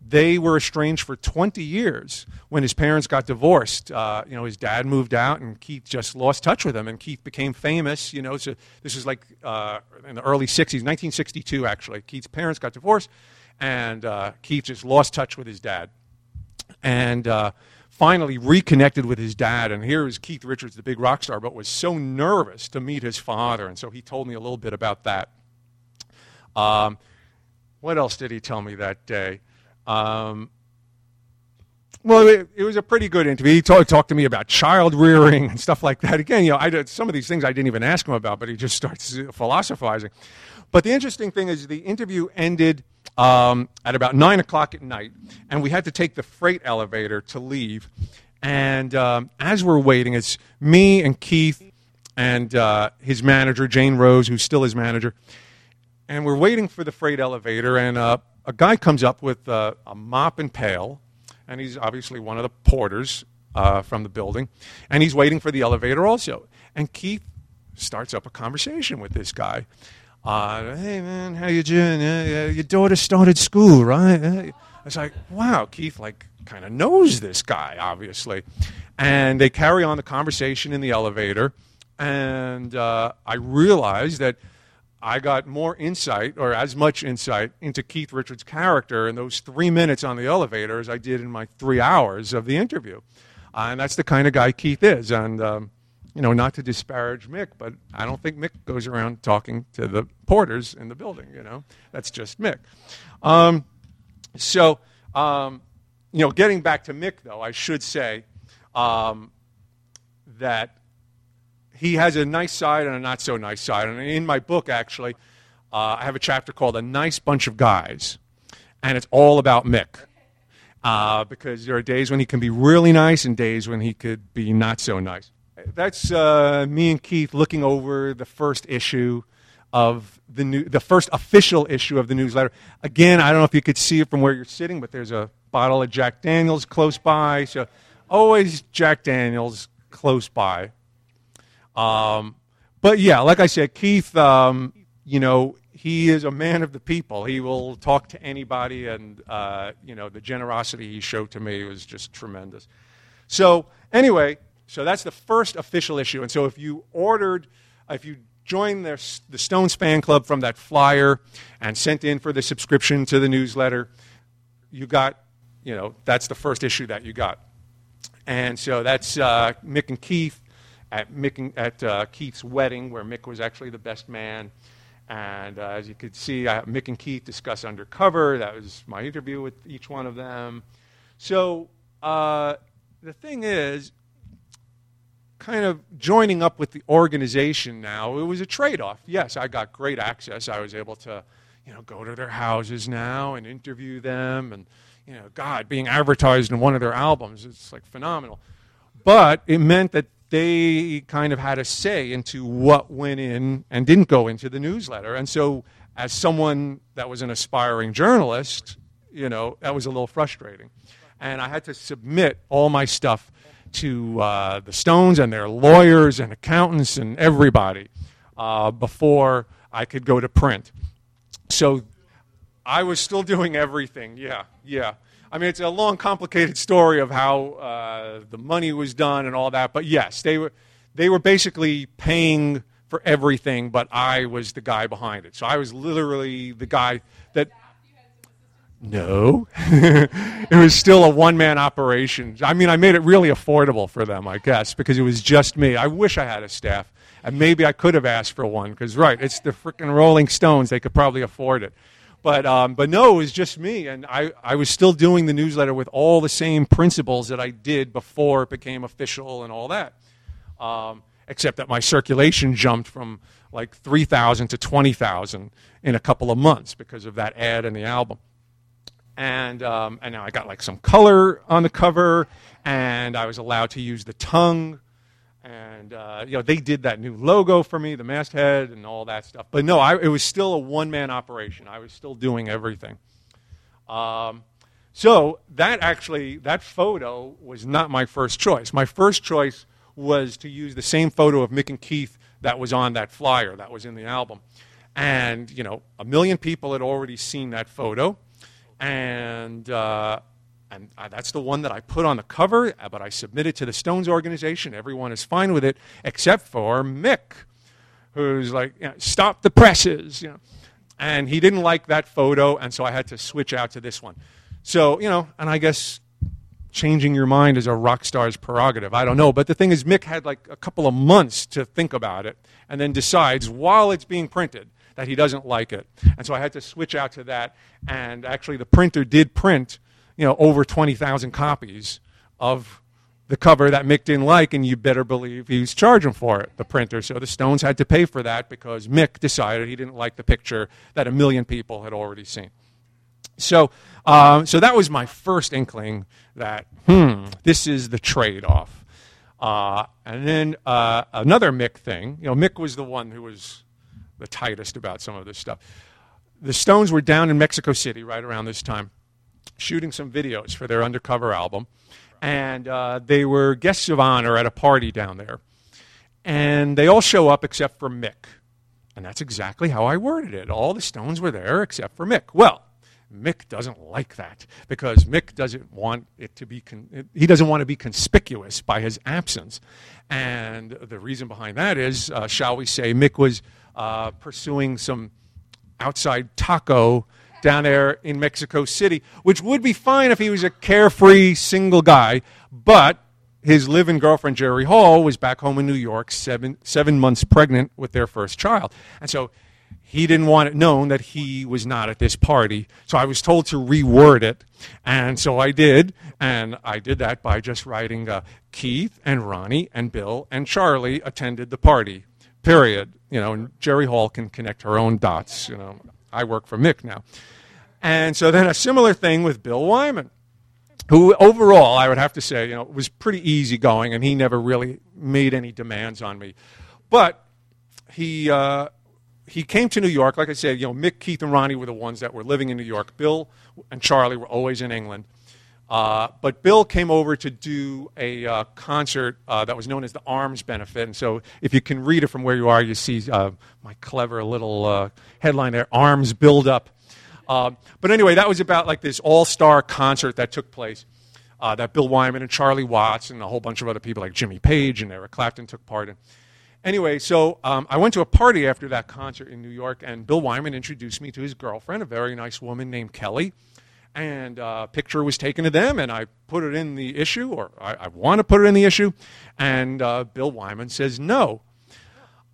Speaker 2: They were estranged for 20 years when his parents got divorced. Uh, you know, his dad moved out, and Keith just lost touch with him. And Keith became famous. You know, so this is like uh, in the early 60s, 1962, actually. Keith's parents got divorced, and uh, Keith just lost touch with his dad and uh, finally reconnected with his dad. And here is Keith Richards, the big rock star, but was so nervous to meet his father. And so he told me a little bit about that. Um, what else did he tell me that day? Um, well, it, it, was a pretty good interview. He talk, talked to me about child rearing and stuff like that. Again, you know, I did, some of these things I didn't even ask him about, but he just starts philosophizing. But the interesting thing is the interview ended um, at about 9 o'clock at night, and we had to take the freight elevator to leave. And um, as we're waiting, it's me and Keith and uh, his manager, Jane Rose, who's still his manager. And we're waiting for the freight elevator, and uh, a guy comes up with uh, a mop and pail, and he's obviously one of the porters uh, from the building, and he's waiting for the elevator also. And Keith starts up a conversation with this guy. Uh, hey man, how you doing? Uh, your daughter started school, right? Uh, it's like, wow, Keith like kind of knows this guy, obviously. And they carry on the conversation in the elevator, and uh, I realized that I got more insight, or as much insight, into Keith Richards' character in those three minutes on the elevator as I did in my three hours of the interview. Uh, and that's the kind of guy Keith is. And um, you know, not to disparage Mick, but I don't think Mick goes around talking to the porters in the building. You know, that's just Mick. Um, so, um, you know, getting back to Mick, though, I should say um, that he has a nice side and a not so nice side. And in my book, actually, uh, I have a chapter called "A Nice Bunch of Guys," and it's all about Mick. Uh, because there are days when he can be really nice and days when he could be not so nice that's uh, me and Keith looking over the first issue of the new, the first official issue of the newsletter. Again, I don't know if you could see it from where you're sitting, but there's a bottle of Jack Daniels close by. So always Jack Daniels close by. Um, but yeah, like I said, Keith, um, you know, he is a man of the people. He will talk to anybody, and uh, you know, the generosity he showed to me was just tremendous. So anyway, so that's the first official issue. And so if you ordered, if you joined the, the Stones fan club from that flyer and sent in for the subscription to the newsletter, you got, you know, that's the first issue that you got. And so that's uh, Mick and Keith at, Mick, at uh, Keith's wedding, where Mick was actually the best man. And uh, as you could see, I, Mick and Keith discuss undercover. That was my interview with each one of them. So uh, the thing is, kind of joining up with the organization now, it was a trade off. Yes, I got great access. I was able to, you know, go to their houses now and interview them and, you know, God, being advertised in one of their albums, it's like phenomenal. But it meant that they kind of had a say into what went in and didn't go into the newsletter. And so, as someone that was an aspiring journalist, you know, that was a little frustrating. And I had to submit all my stuff to uh, the Stones and their lawyers and accountants and everybody uh, before I could go to print. So I was still doing everything. Yeah, yeah. I mean, it's a long, complicated story of how uh, the money was done and all that. But yes, they were they were basically paying for everything, but I was the guy behind it. So I was literally the guy that no. it was still a one man operation. I mean, I made it really affordable for them, I guess, because it was just me. I wish I had a staff. And maybe I could have asked for one because, right, it's the freaking Rolling Stones. They could probably afford it. But, um, but no, it was just me. And I, I was still doing the newsletter with all the same principles that I did before it became official and all that. Um, except that my circulation jumped from like 3,000 to 20,000 in a couple of months because of that ad and the album. And, um, and now I got like some color on the cover, and I was allowed to use the tongue. And, uh, you know, they did that new logo for me, the masthead, and all that stuff. But no, I, it was still a one man operation. I was still doing everything. Um, so that actually, that photo was not my first choice. My first choice was to use the same photo of Mick and Keith that was on that flyer that was in the album. And, you know, a million people had already seen that photo. And, uh, and uh, that's the one that I put on the cover, uh, but I submitted to the Stones organization. Everyone is fine with it, except for Mick, who's like, you know, stop the presses. You know. And he didn't like that photo, and so I had to switch out to this one. So, you know, and I guess changing your mind is a rock star's prerogative. I don't know. But the thing is, Mick had like a couple of months to think about it and then decides while it's being printed that he doesn't like it. And so I had to switch out to that. And actually, the printer did print, you know, over 20,000 copies of the cover that Mick didn't like, and you better believe he was charging for it, the printer. So the Stones had to pay for that because Mick decided he didn't like the picture that a million people had already seen. So, um, so that was my first inkling that, hmm, this is the trade off. Uh, and then uh, another Mick thing. You know, Mick was the one who was the tightest about some of this stuff. The Stones were down in Mexico City right around this time, shooting some videos for their undercover album, and uh, they were guests of honor at a party down there. And they all show up except for Mick. And that's exactly how I worded it. All the Stones were there except for Mick. Well, Mick doesn't like that because Mick doesn't want it to be, con- he doesn't want to be conspicuous by his absence. And the reason behind that is, uh, shall we say, Mick was uh, pursuing some outside taco down there in Mexico City, which would be fine if he was a carefree single guy, but his live-in girlfriend Jerry Hall was back home in New York, seven seven months pregnant with their first child, and so he didn't want it known that he was not at this party. So I was told to reword it. And so I did. And I did that by just writing uh, Keith and Ronnie and Bill and Charlie attended the party, period. You know, and Jerry Hall can connect her own dots. You know, I work for Mick now. And so then a similar thing with Bill Wyman, who overall, I would have to say, you know, was pretty easygoing and he never really made any demands on me. But he, uh, he came to New York. Like I said, you know, Mick, Keith, and Ronnie were the ones that were living in New York. Bill and Charlie were always in England. Uh, but Bill came over to do a uh, concert uh, that was known as the Arms Benefit. And so, if you can read it from where you are, you see uh, my clever little uh, headline there Arms Build Up. Uh, but anyway, that was about like this all star concert that took place. that Bill Wyman and Charlie Watts and a whole bunch of other people like Jimmy Page and Eric Clapton took part in. Anyway, so um, I went to a party after that concert in New York, and Bill Wyman introduced me to his girlfriend, a very nice woman named Kelly. And uh, a picture was taken of them, and I put it in the issue, or I, I want to put it in the issue. And uh, Bill Wyman says no.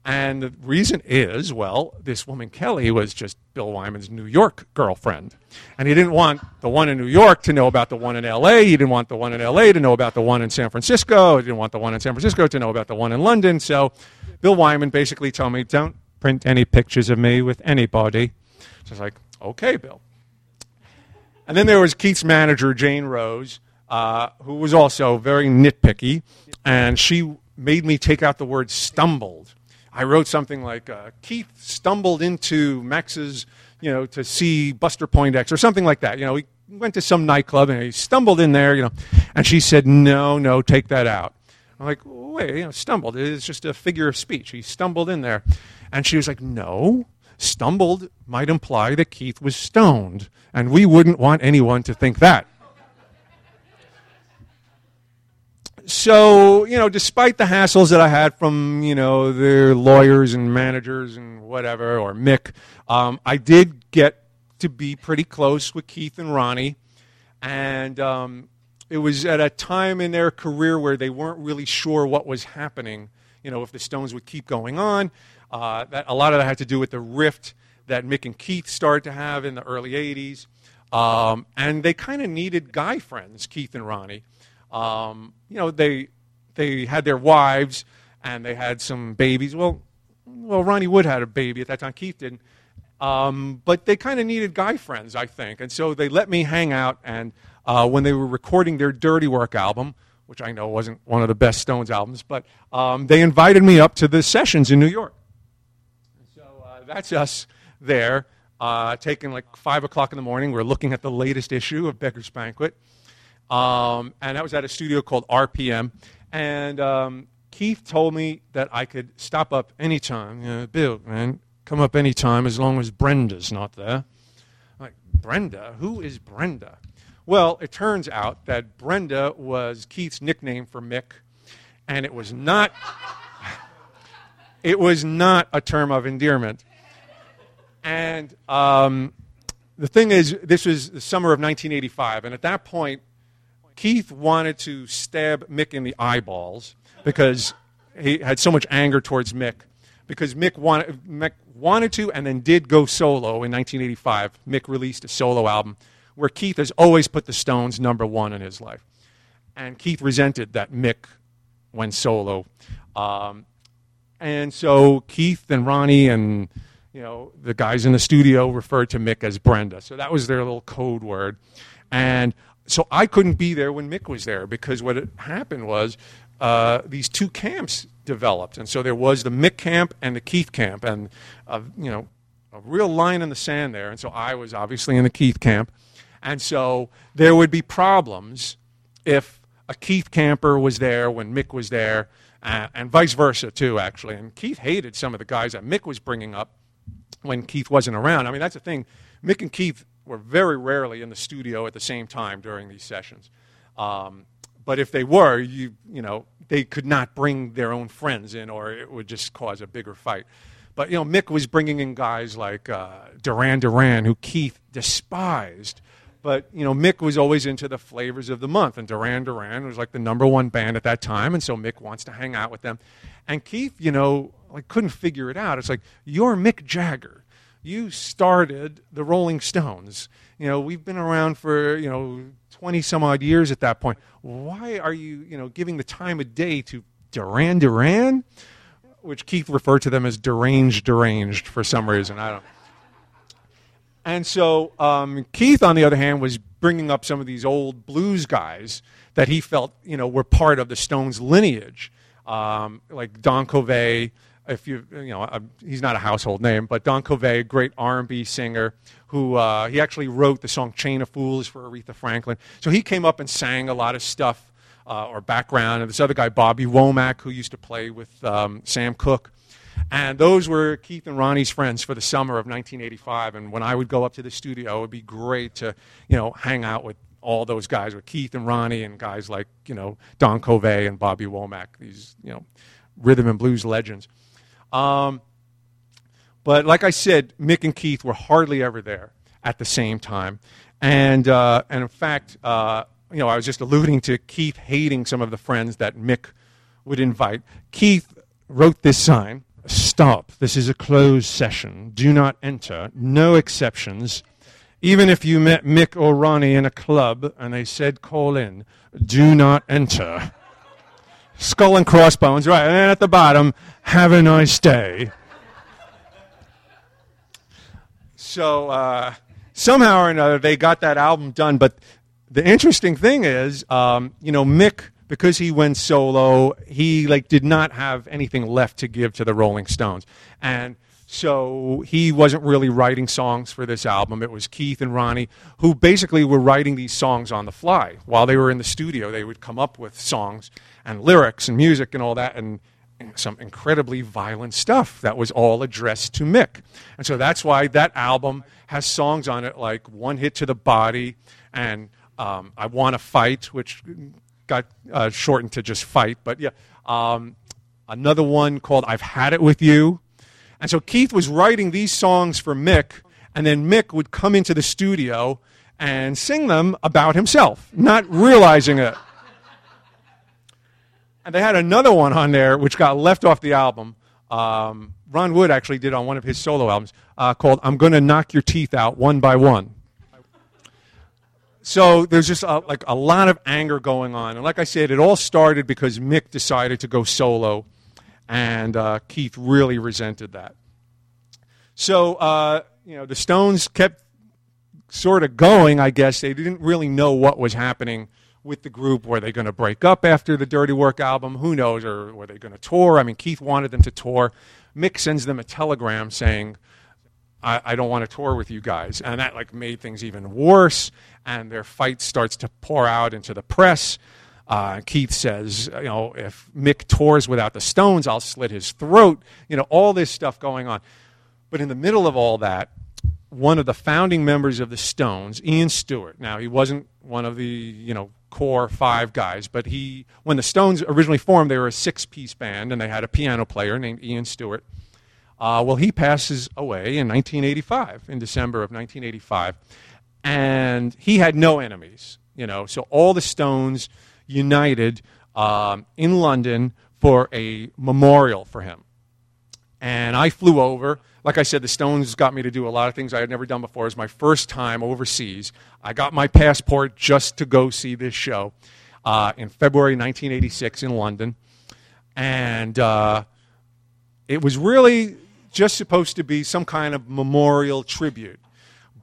Speaker 2: And the reason is, well, this woman Kelly was just Bill Wyman's New York girlfriend. And he didn't want the one in New York to know about the one in LA. He didn't want the one in LA to know about the one in San Francisco. He didn't want the one in San Francisco to know about the one in London. So Bill Wyman basically told me, don't print any pictures of me with anybody. So I was like, okay, Bill. And then there was Keith's manager, Jane Rose, uh, who was also very nitpicky. And she made me take out the word stumbled I wrote something like uh, Keith stumbled into Max's, you know, to see Buster Poindexter or something like that. You know, he went to some nightclub and he stumbled in there, you know, and she said, no, no, take that out. I'm like, wait, you know, stumbled. It's just a figure of speech. He stumbled in there. And she was like, no, stumbled might imply that Keith was stoned, and we wouldn't want anyone to think that. so you know, despite the hassles that I had from you know their lawyers and managers and whatever, or Mick, um, I did get to be pretty close with Keith and Ronnie, and um, it was at a time in their career where they weren't really sure what was happening. you know, if the Stones would keep going on. Uh, that, a lot of that had to do with the rift that Mick and Keith started to have in the early 80s. Um, and they kind of needed guy friends, Keith and Ronnie. Um, you know, they, they had their wives and they had some babies. Well, well, Ronnie Wood had a baby at that time. Keith didn't. Um, but they kind of needed guy friends, I think. And so they let me hang out. And uh, when they were recording their Dirty Work album, which I know wasn't one of the best Stones albums, but um, they invited me up to the sessions in New York. That's us there, uh, taking like 5 o'clock in the morning. We're looking at the latest issue of Beggar's Banquet. Um, and that was at a studio called RPM. And um, Keith told me that I could stop up anytime. You know, Bill, man, come up anytime as long as Brenda's not there. I'm like, Brenda? Who is Brenda? Well, it turns out that Brenda was Keith's nickname for Mick, and it was not it was not a term of endearment. And um, the thing is, this was the summer of 1985, and at that point, Keith wanted to stab Mick in the eyeballs because he had so much anger towards Mick because Mick wanted, Mick wanted to and then did go solo in 1985. Mick released a solo album where Keith has always put the Stones number one in his life. And Keith resented that Mick went solo. Um, and so Keith and Ronnie and you know the guys in the studio referred to Mick as Brenda. So that was their little code word. And so I couldn't be there when Mick was there because what had happened was uh, these two camps developed, and so there was the Mick camp and the Keith camp, and uh, you know, a real line in the sand there. And so I was obviously in the Keith camp, and so there would be problems if a Keith camper was there when Mick was there, uh, and vice versa too, actually. And Keith hated some of the guys that Mick was bringing up when Keith wasn't around. I mean, that's the thing. Mick and Keith were very rarely in the studio at the same time during these sessions. Um, but if they were, you, you know, they could not bring their own friends in or it would just cause a bigger fight. But, you know, Mick was bringing in guys like uh, Duran Duran, who Keith despised. But, you know, Mick was always into the flavors of the month. And Duran Duran was like the number one band at that time. And so Mick wants to hang out with them. And Keith, you know, like couldn't figure it out. It's like, you're Mick Jagger. You started the Rolling Stones. You know, we've been around for, you know, 20 some odd years at that point. Why are you, you know, giving the time of day to Duran Duran? Which Keith referred to them as deranged, deranged for some reason. I don't. And so um, Keith, on the other hand, was bringing up some of these old blues guys that he felt, you know, were part of the Stones lineage, um, like Don Covay, if you you know he's not a household name, but Don Covay, great R&B singer, who uh, he actually wrote the song "Chain of Fools" for Aretha Franklin. So he came up and sang a lot of stuff uh, or background. And this other guy, Bobby Womack, who used to play with um, Sam Cooke. And those were Keith and Ronnie's friends for the summer of 1985. And when I would go up to the studio, it would be great to, you know, hang out with all those guys, with Keith and Ronnie and guys like, you know, Don Covay and Bobby Womack, these, you know, rhythm and blues legends. Um, but like I said, Mick and Keith were hardly ever there at the same time. And, uh, and in fact, uh, you know, I was just alluding to Keith hating some of the friends that Mick would invite. Keith wrote this sign Stop. This is a closed session. Do not enter. No exceptions. Even if you met Mick or Ronnie in a club and they said call in, do not enter skull and crossbones, right? And then at the bottom, have a nice day. So uh, somehow or another, they got that album done. But the interesting thing is, um, you know, Mick, because he went solo, he like did not have anything left to give to the Rolling Stones, and so he wasn't really writing songs for this album. It was Keith and Ronnie who basically were writing these songs on the fly. While they were in the studio, they would come up with songs and lyrics and music and all that, and some incredibly violent stuff that was all addressed to Mick. And so that's why that album has songs on it like One Hit to the Body and um, I Want to Fight, which got uh, shortened to just Fight. But yeah, um, another one called I've Had It With You and so Keith was writing these songs for Mick, and then Mick would come into the studio and sing them about himself, not realizing it. And they had another one on there which got left off the album. Um, Ron Wood actually did on one of his solo albums uh, called I'm Gonna Knock Your Teeth Out One by One. So there's just a, like a lot of anger going on. And like I said, it all started because Mick decided to go solo, and uh, Keith really resented that. So, uh, you know, the Stones kept sort of going, I guess. They didn't really know what was happening with the group. Were they going to break up after the Dirty Work album? Who knows? Or were they going to tour? I mean, Keith wanted them to tour. Mick sends them a telegram saying, I, I, don't want to tour with you guys. And that like made things even worse. And their fight starts to pour out into the press. Uh, Keith says, you know, if Mick tours without the Stones, I'll slit his throat. You know, all this stuff going on. But in the middle of all that, one of the founding members of the Stones, Ian Stewart. Now, he wasn't one of the, you know, core five guys, but he, when the Stones originally formed, they were a six-piece band, and they had a piano player named Ian Stewart. Uh, well, he passes away in 1985, in December of 1985, and he had no enemies, you know. So all the Stones united um, in London for a memorial for him. And I flew over. Like I said, the Stones got me to do a lot of things I had never done before. It was my first time overseas. I got my passport just to go see this show uh, in February 1986 in London. And uh, it was really just supposed to be some kind of memorial tribute.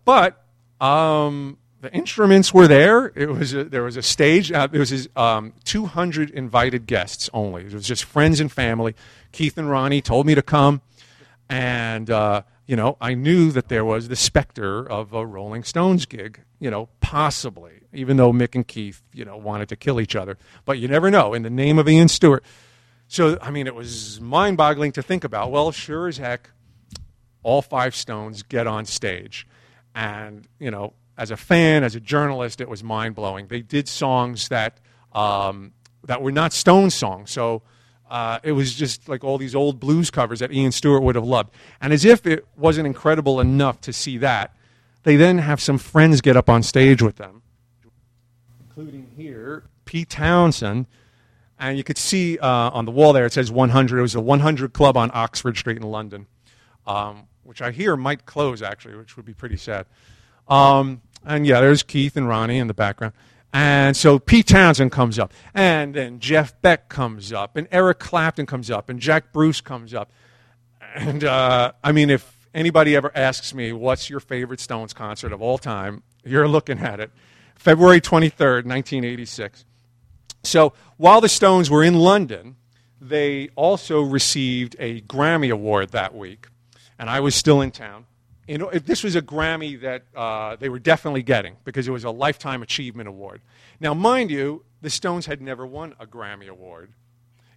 Speaker 2: But um, the instruments were there. It was a, there was a stage. Uh, it was um, 200 invited guests only. It was just friends and family. Keith and Ronnie told me to come, and uh, you know I knew that there was the specter of a Rolling Stones gig. You know, possibly, even though Mick and Keith, you know, wanted to kill each other. But you never know. In the name of Ian Stewart. So I mean, it was mind-boggling to think about. Well, sure as heck, all five Stones get on stage, and you know as a fan, as a journalist, it was mind blowing. They did songs that um, that were not Stone songs, so uh, it was just like all these old blues covers that Ian Stewart would have loved. And as if it wasn't incredible enough to see that, they then have some friends get up on stage with them, including here Pete Townshend. And you could see uh, on the wall there it says 100. It was a 100 club on Oxford Street in London, um, which I hear might close actually, which would be pretty sad. Um, and yeah, there's Keith and Ronnie in the background. And so Pete Townshend comes up, and then Jeff Beck comes up, and Eric Clapton comes up, and Jack Bruce comes up. And uh, I mean, if anybody ever asks me, what's your favorite Stones concert of all time, you're looking at it. February 23rd, 1986. So while the Stones were in London, they also received a Grammy Award that week. And I was still in town know, this was a Grammy that uh, they were definitely getting because it was a Lifetime Achievement Award. Now, mind you, the Stones had never won a Grammy Award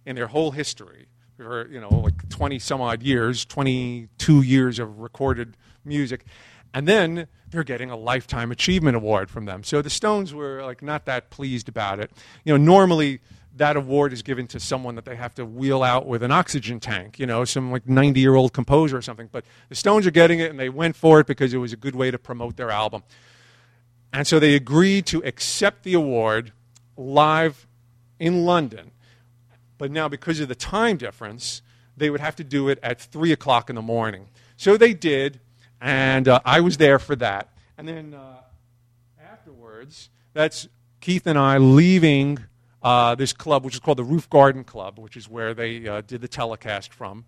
Speaker 2: in their whole history. For, you know, like 20 some odd years, 22 years of recorded music. And then they're getting a Lifetime Achievement Award from them. So the Stones were like not that pleased about it. You know, normally that award is given to someone that they have to wheel out with an oxygen tank, you know, some like 90 year old composer or something. But the Stones are getting it and they went for it because it was a good way to promote their album. And so they agreed to accept the award live in London. But now, because of the time difference, they would have to do it at 3 o'clock in the morning. So they did, and uh, I was there for that. And then uh, afterwards, that's Keith and I leaving uh, this club, which is called the Roof Garden Club, which is where they uh, did the telecast from.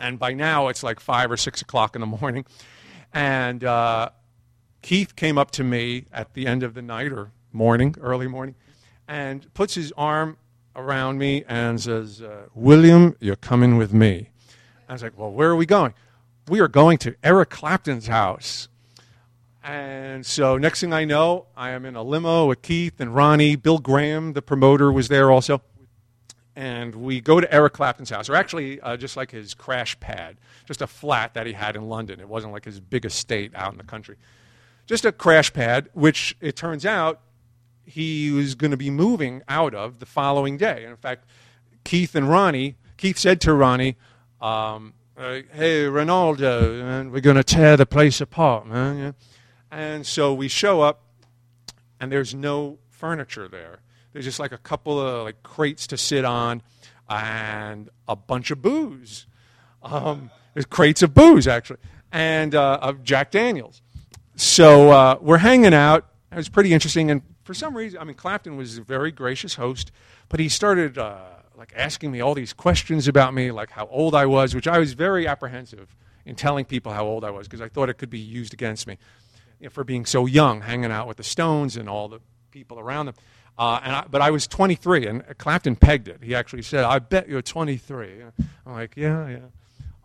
Speaker 2: And by now, it's like 5 or 6 o'clock in the morning. And uh, Keith came up to me at the end of the night or morning, early morning, and puts his arm around me and says, uh, William, you're coming with me. I was like, well, where are we going? We are going to Eric Clapton's house. And so next thing I know, I am in a limo with Keith and Ronnie. Bill Graham, the promoter, was there also. And we go to Eric Clapton's house, or actually uh, just like his crash pad, just a flat that he had in London. It wasn't like his big estate out in the country. Just a crash pad, which it turns out he was going to be moving out of the following day. And in fact, Keith and Ronnie, Keith said to Ronnie, um, hey, Ronaldo, we're going to tear the place apart, man. Yeah. And so we show up, and there's no furniture there. There's just like a couple of like crates to sit on, and a bunch of booze. Um, there's crates of booze actually, and uh, of Jack Daniels. So uh, we're hanging out. It was pretty interesting, and for some reason, I mean, Clapton was a very gracious host, but he started uh, like asking me all these questions about me, like how old I was, which I was very apprehensive in telling people how old I was because I thought it could be used against me you know, for being so young, hanging out with the Stones and all the people around them. Uh, and I, but I was 23, and Clapton pegged it. He actually said, "I bet you're 23." I'm like, "Yeah, yeah."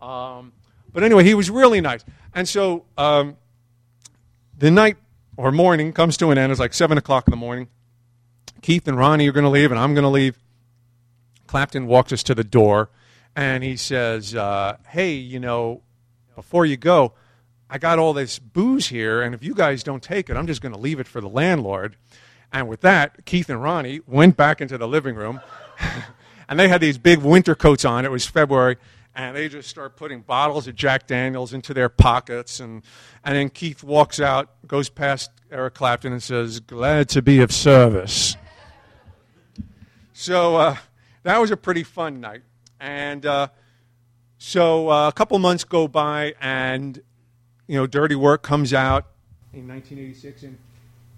Speaker 2: Um, but anyway, he was really nice. And so um, the night or morning comes to an end. It's like seven o'clock in the morning. Keith and Ronnie are going to leave, and I'm going to leave. Clapton walks us to the door, and he says, uh, "Hey, you know, before you go, I got all this booze here, and if you guys don't take it, I'm just going to leave it for the landlord. And with that, Keith and Ronnie went back into the living room, and they had these big winter coats on. It was February, and they just start putting bottles of Jack Daniels into their pockets. And, and then Keith walks out, goes past Eric Clapton, and says, Glad to be of service. So uh, that was a pretty fun night. And uh, so uh, a couple months go by, and you know, Dirty Work comes out in 1986, and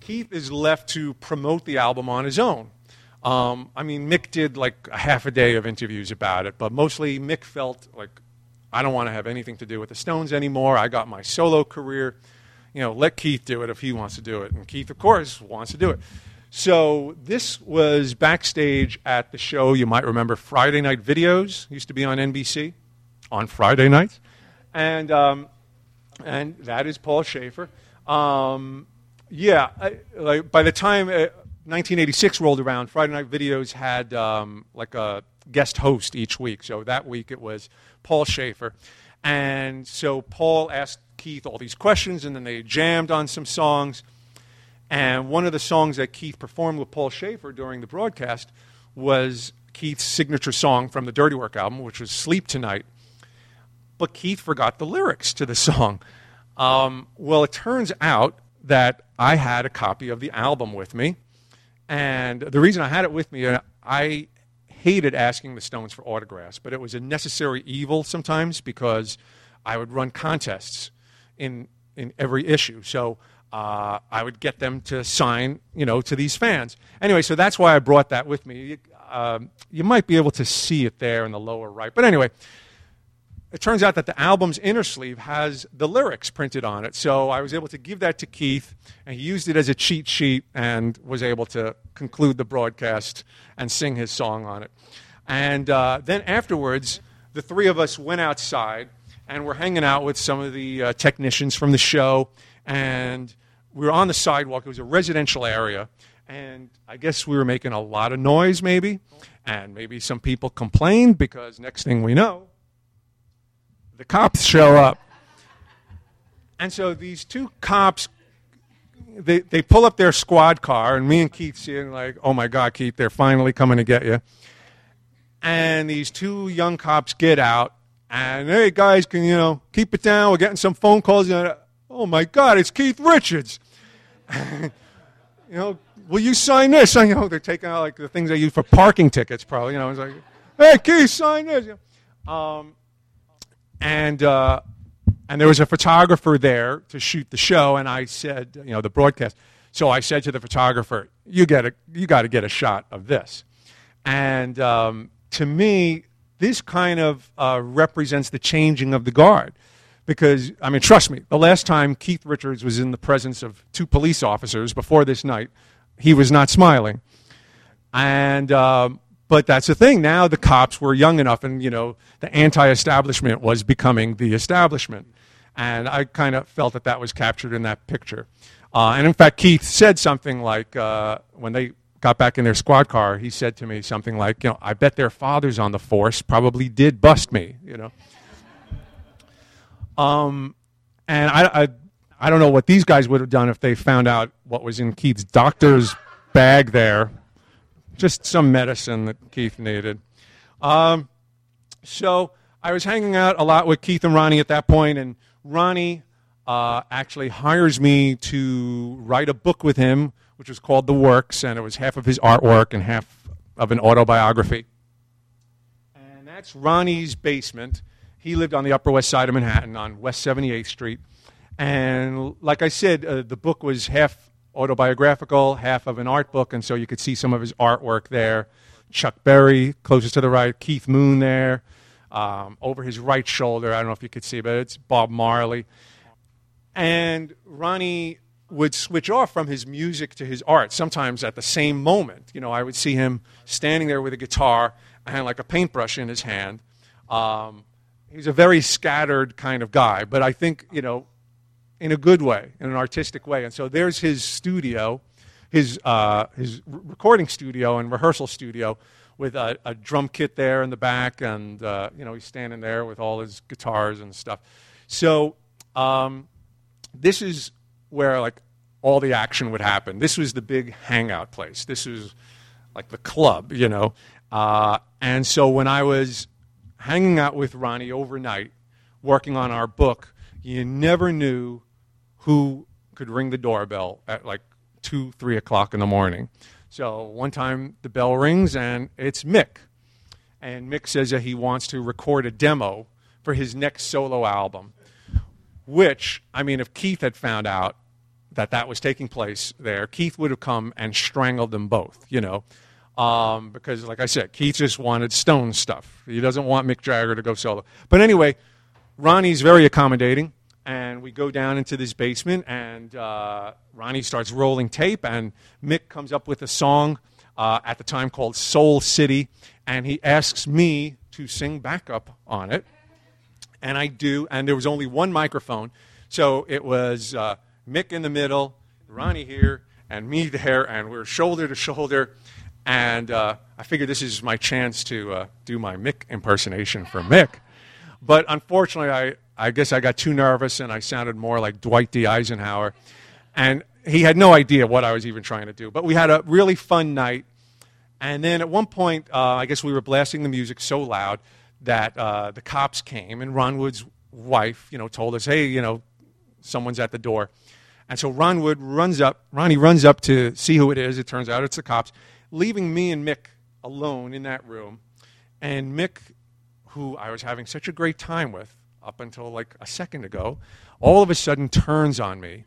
Speaker 2: Keith is left to promote the album on his own. Um, I mean, Mick did like a half a day of interviews about it, but mostly Mick felt like I don't want to have anything to do with the Stones anymore. I got my solo career. You know, let Keith do it if he wants to do it. And Keith, of course, wants to do it. So this was backstage at the show. You might remember Friday Night Videos used to be on NBC on Friday nights, and um, and that is Paul Shaffer. Um, yeah, I, like by the time uh, 1986 rolled around, Friday Night Videos had um, like a guest host each week. So that week it was Paul Shaffer, and so Paul asked Keith all these questions, and then they jammed on some songs. And one of the songs that Keith performed with Paul Shaffer during the broadcast was Keith's signature song from the Dirty Work album, which was Sleep Tonight but Keith forgot the lyrics to the song. Um, well, it turns out that I had a copy of the album with me. And the reason I had it with me, uh, I hated asking the Stones for autographs, but it was a necessary evil sometimes because I would run contests in, in every issue. So uh, I would get them to sign, you know, to these fans. Anyway, so that's why I brought that with me. You might be able to see it there in the lower right. But anyway, it turns out that the album's inner sleeve has the lyrics printed on it. So I was able to give that to Keith, and he used it as a cheat sheet and was able to conclude the broadcast and sing his song on it. And uh, then afterwards, the three of us went outside and we're hanging out with some of the uh, technicians from the show. And we were on the sidewalk. It was a residential area. And I guess we were making a lot of noise, maybe. And maybe some people complained because next thing we know, the cops show up. And so these two cops, they, they pull up their squad car, and me and Keith see it, and like, oh my God, Keith, they're finally coming to get you. And these two young cops get out, and hey, guys, can you know keep it down? We're getting some phone calls. You know, oh my God, it's Keith Richards. you know, will you sign this? I know they're taking out like the things they use for parking tickets, probably. You know, it's like, hey, Keith, sign this. You Um, and uh, and there was a photographer there to shoot the show, and I said, you know, the broadcast. So I said to the photographer, "You get a, you got to get a shot of this." And um, to me, this kind of uh, represents the changing of the guard, because I mean, trust me, the last time Keith Richards was in the presence of two police officers before this night, he was not smiling, and. Um, but that's the thing. Now the cops were young enough, and you know the anti-establishment was becoming the establishment, and I kind of felt that that was captured in that picture. Uh, and in fact, Keith said something like uh, when they got back in their squad car, he said to me something like, "You know, I bet their fathers on the force probably did bust me." You know. Um, and I, I, I don't know what these guys would have done if they found out what was in Keith's doctor's bag there just some medicine that Keith needed. Um, so I was hanging out a lot with Keith and Ronnie at that point, and Ronnie uh, actually hires me to write a book with him which was called The Works, and it was half of his artwork and half of an autobiography. And that's Ronnie's basement. He lived on the Upper West Side of Manhattan on West 78th Street. And like I said, uh, the book was half autobiographical, half of an art book, and so you could see some of his artwork there. Chuck Berry, closest to the right, Keith Moon there. Um, over his right shoulder, I don't know if you could see, but it's Bob Marley. And Ronnie would switch off from his music to his art, sometimes at the same moment. You know, I would see him standing there with a guitar and like a paintbrush in his hand. Um, he's a very scattered kind of guy, but I think, you know, in a good way, in an artistic way. And so there's his studio, his, uh, his recording studio and rehearsal studio with a, a, drum kit there in the back, and, uh, you know, he's standing there with all his guitars and stuff. So um, this is where, like, all the action would happen. This was the big hangout place. This was like the club, you know. Uh, and so when I was hanging out with Ronnie overnight, working on our book, you never knew who could ring the doorbell at like two, three o'clock in the morning. So one time the bell rings and it's Mick. And Mick says that he wants to record a demo for his next solo album. Which, I mean, if Keith had found out that that was taking place there, Keith would have come and strangled them both, you know. Um, because, like I said, Keith just wanted Stone stuff. He doesn't want Mick Jagger to go solo. But anyway, Ronnie's very accommodating and we go down into this basement, and uh, Ronnie starts rolling tape, and Mick comes up with a song uh, at the time called Soul City, and he asks me to sing backup on it, and I do, and there was only one microphone, so it was uh, Mick in the middle, Ronnie here, and me there, and we're shoulder to shoulder, and uh, I figured this is my chance to uh, do my Mick impersonation for Mick. But unfortunately, I, I guess I got too nervous and I sounded more like Dwight D. Eisenhower. And he had no idea what I was even trying to do. But we had a really fun night. And then at one point, uh, I guess we were blasting the music so loud that uh, the cops came, and Ron Wood's wife, you know, told us, "Hey, you know, someone's at the door." And so Ron Wood runs up. Ronnie runs up to see who it is. It turns out it's the cops, leaving me and Mick alone in that room. And Mick, who I was having such a great time with, up until like a second ago, all of a sudden turns on me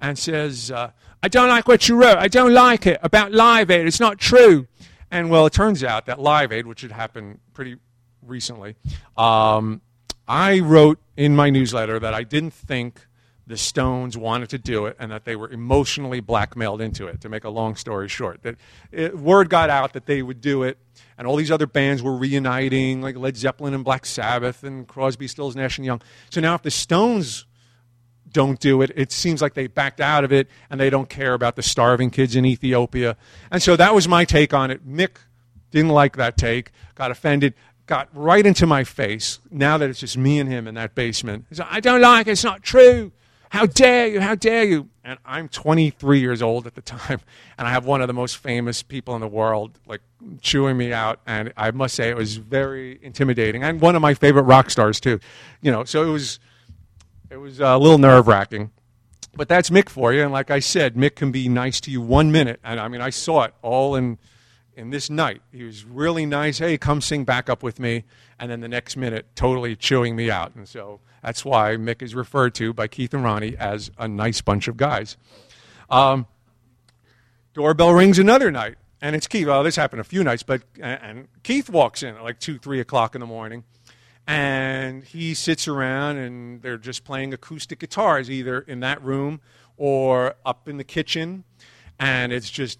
Speaker 2: and says, uh, I don't like what you wrote. I don't like it about Live Aid. It's not true. And well, it turns out that Live Aid, which had happened pretty recently, um, I wrote in my newsletter that I didn't think the Stones wanted to do it and that they were emotionally blackmailed into it, to make a long story short. That it, word got out that they would do it, and all these other bands were reuniting, like Led Zeppelin and Black Sabbath and Crosby, Stills, Nash and Young. So now if the Stones don't do it, it seems like they backed out of it and they don't care about the starving kids in Ethiopia. And so that was my take on it. Mick didn't like that take, got offended, got right into my face now that it's just me and him in that basement. Said, I don't like it, it's not true. How dare you? How dare you? And I'm 23 years old at the time, and I have one of the most famous people in the world like chewing me out, and I must say it was very intimidating, and one of my favorite rock stars too. You know, so it was it was uh, a little nerve wracking. But that's Mick for you, and like I said, Mick can be nice to you one minute, and I mean I saw it all in in this night. He was really nice. Hey, come sing back up with me, and then the next minute, totally chewing me out, and so. That's why Mick is referred to by Keith and Ronnie as a nice bunch of guys. Um, doorbell rings another night, and it's Keith. Well, this happened a few nights, but and Keith walks in at like two, three o'clock in the morning, and he sits around, and they're just playing acoustic guitars, either in that room or up in the kitchen, and it's just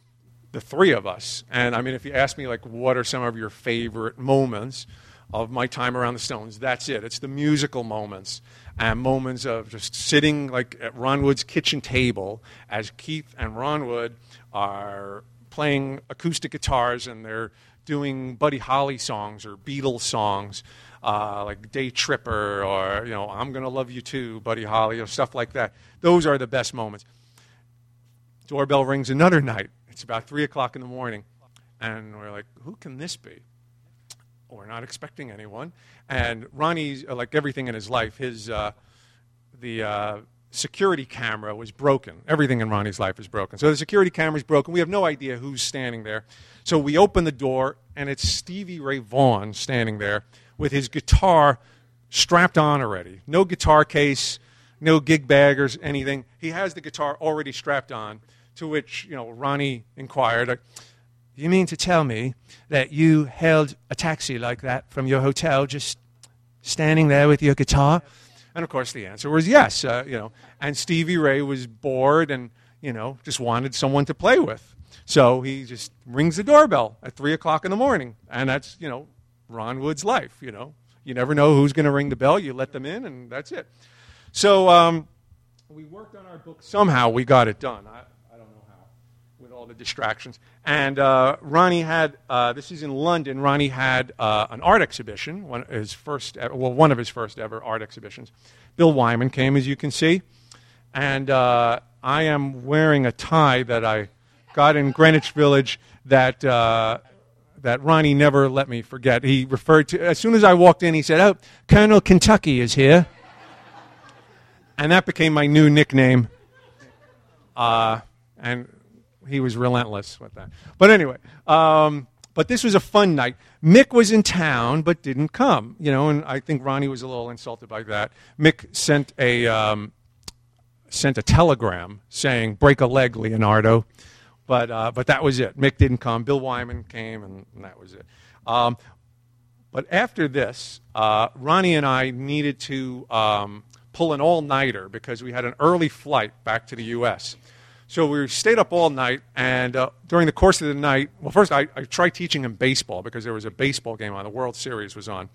Speaker 2: the three of us. And I mean, if you ask me, like, what are some of your favorite moments? Of my time around the Stones. That's it. It's the musical moments and moments of just sitting like at Ron Wood's kitchen table as Keith and Ron Wood are playing acoustic guitars and they're doing Buddy Holly songs or Beatles songs. Uh, like Day Tripper or you know I'm gonna love you too, Buddy Holly, or stuff like that. Those are the best moments. Doorbell rings another night. It's about three o'clock in the morning, and we're like, who can this be? We're not expecting anyone. And Ronnie's, uh, like everything in his life, his, uh, the uh, security camera was broken. Everything in Ronnie's life is broken. So the security camera is broken. We have no idea who's standing there. So we open the door, and it's Stevie Ray Vaughan standing there with his guitar strapped on already. No guitar case, no gig bag or anything. He has the guitar already strapped on. To which you know Ronnie inquired, "You mean to tell me that you hailed a taxi like that from your hotel, just standing there with your guitar?" And of course, the answer was yes. Uh, you know, and Stevie Ray was bored and you know just wanted someone to play with. So he just rings the doorbell at three o'clock in the morning, and that's you know Ron Wood's life. You know, you never know who's going to ring the bell. You let them in, and that's it. So um, we worked on our book. Somehow we got it done. I, I don't know how, with all the distractions. And uh, Ronnie had uh, this is in London. Ronnie had uh, an art exhibition, one his first, well, one of his first ever art exhibitions. Bill Wyman came, as you can see, and uh, I am wearing a tie that I got in Greenwich Village that uh, that Ronnie never let me forget. He referred to, as soon as I walked in, he said, Oh, Colonel Kentucky is here and that became my new nickname. Uh, and he was relentless with that. But anyway, um, but this was a fun night. Mick was in town but didn't come, you know, and I think Ronnie was a little insulted by that. Mick sent a um, sent a telegram saying "break a leg, Leonardo," but uh, but that was it. Mick didn't come. Bill Wyman came, and, and that was it. Um, but after this, uh, Ronnie and I needed to um, pull an all nighter because we had an early flight back to the U.S. So we stayed up all night, and uh, during the course of the night, well, first I, I, tried teaching him baseball because there was a baseball game on. The World Series was on,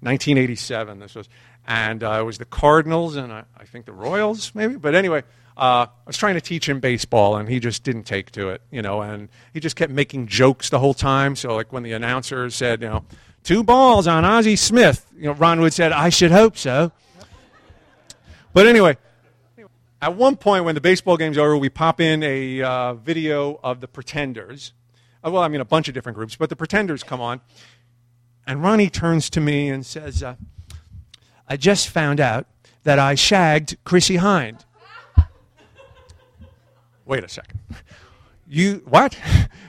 Speaker 2: 1987. This was, and uh, it was the Cardinals and I, I think the Royals, maybe. But anyway, uh, I was trying to teach him baseball, and he just didn't take to it, you know. And he just kept making jokes the whole time. So, like when the announcer said, you know, two balls on Ozzie Smith, you know, Ron Wood said, "I should hope so." But anyway, at one point when the baseball game's over, we pop in a uh, video of the Pretenders. Uh, well, I mean, a bunch of different groups, but the Pretenders come on. And Ronnie turns to me and says, uh, I just found out that I shagged Chrissie Hynde. Wait a second. You, what?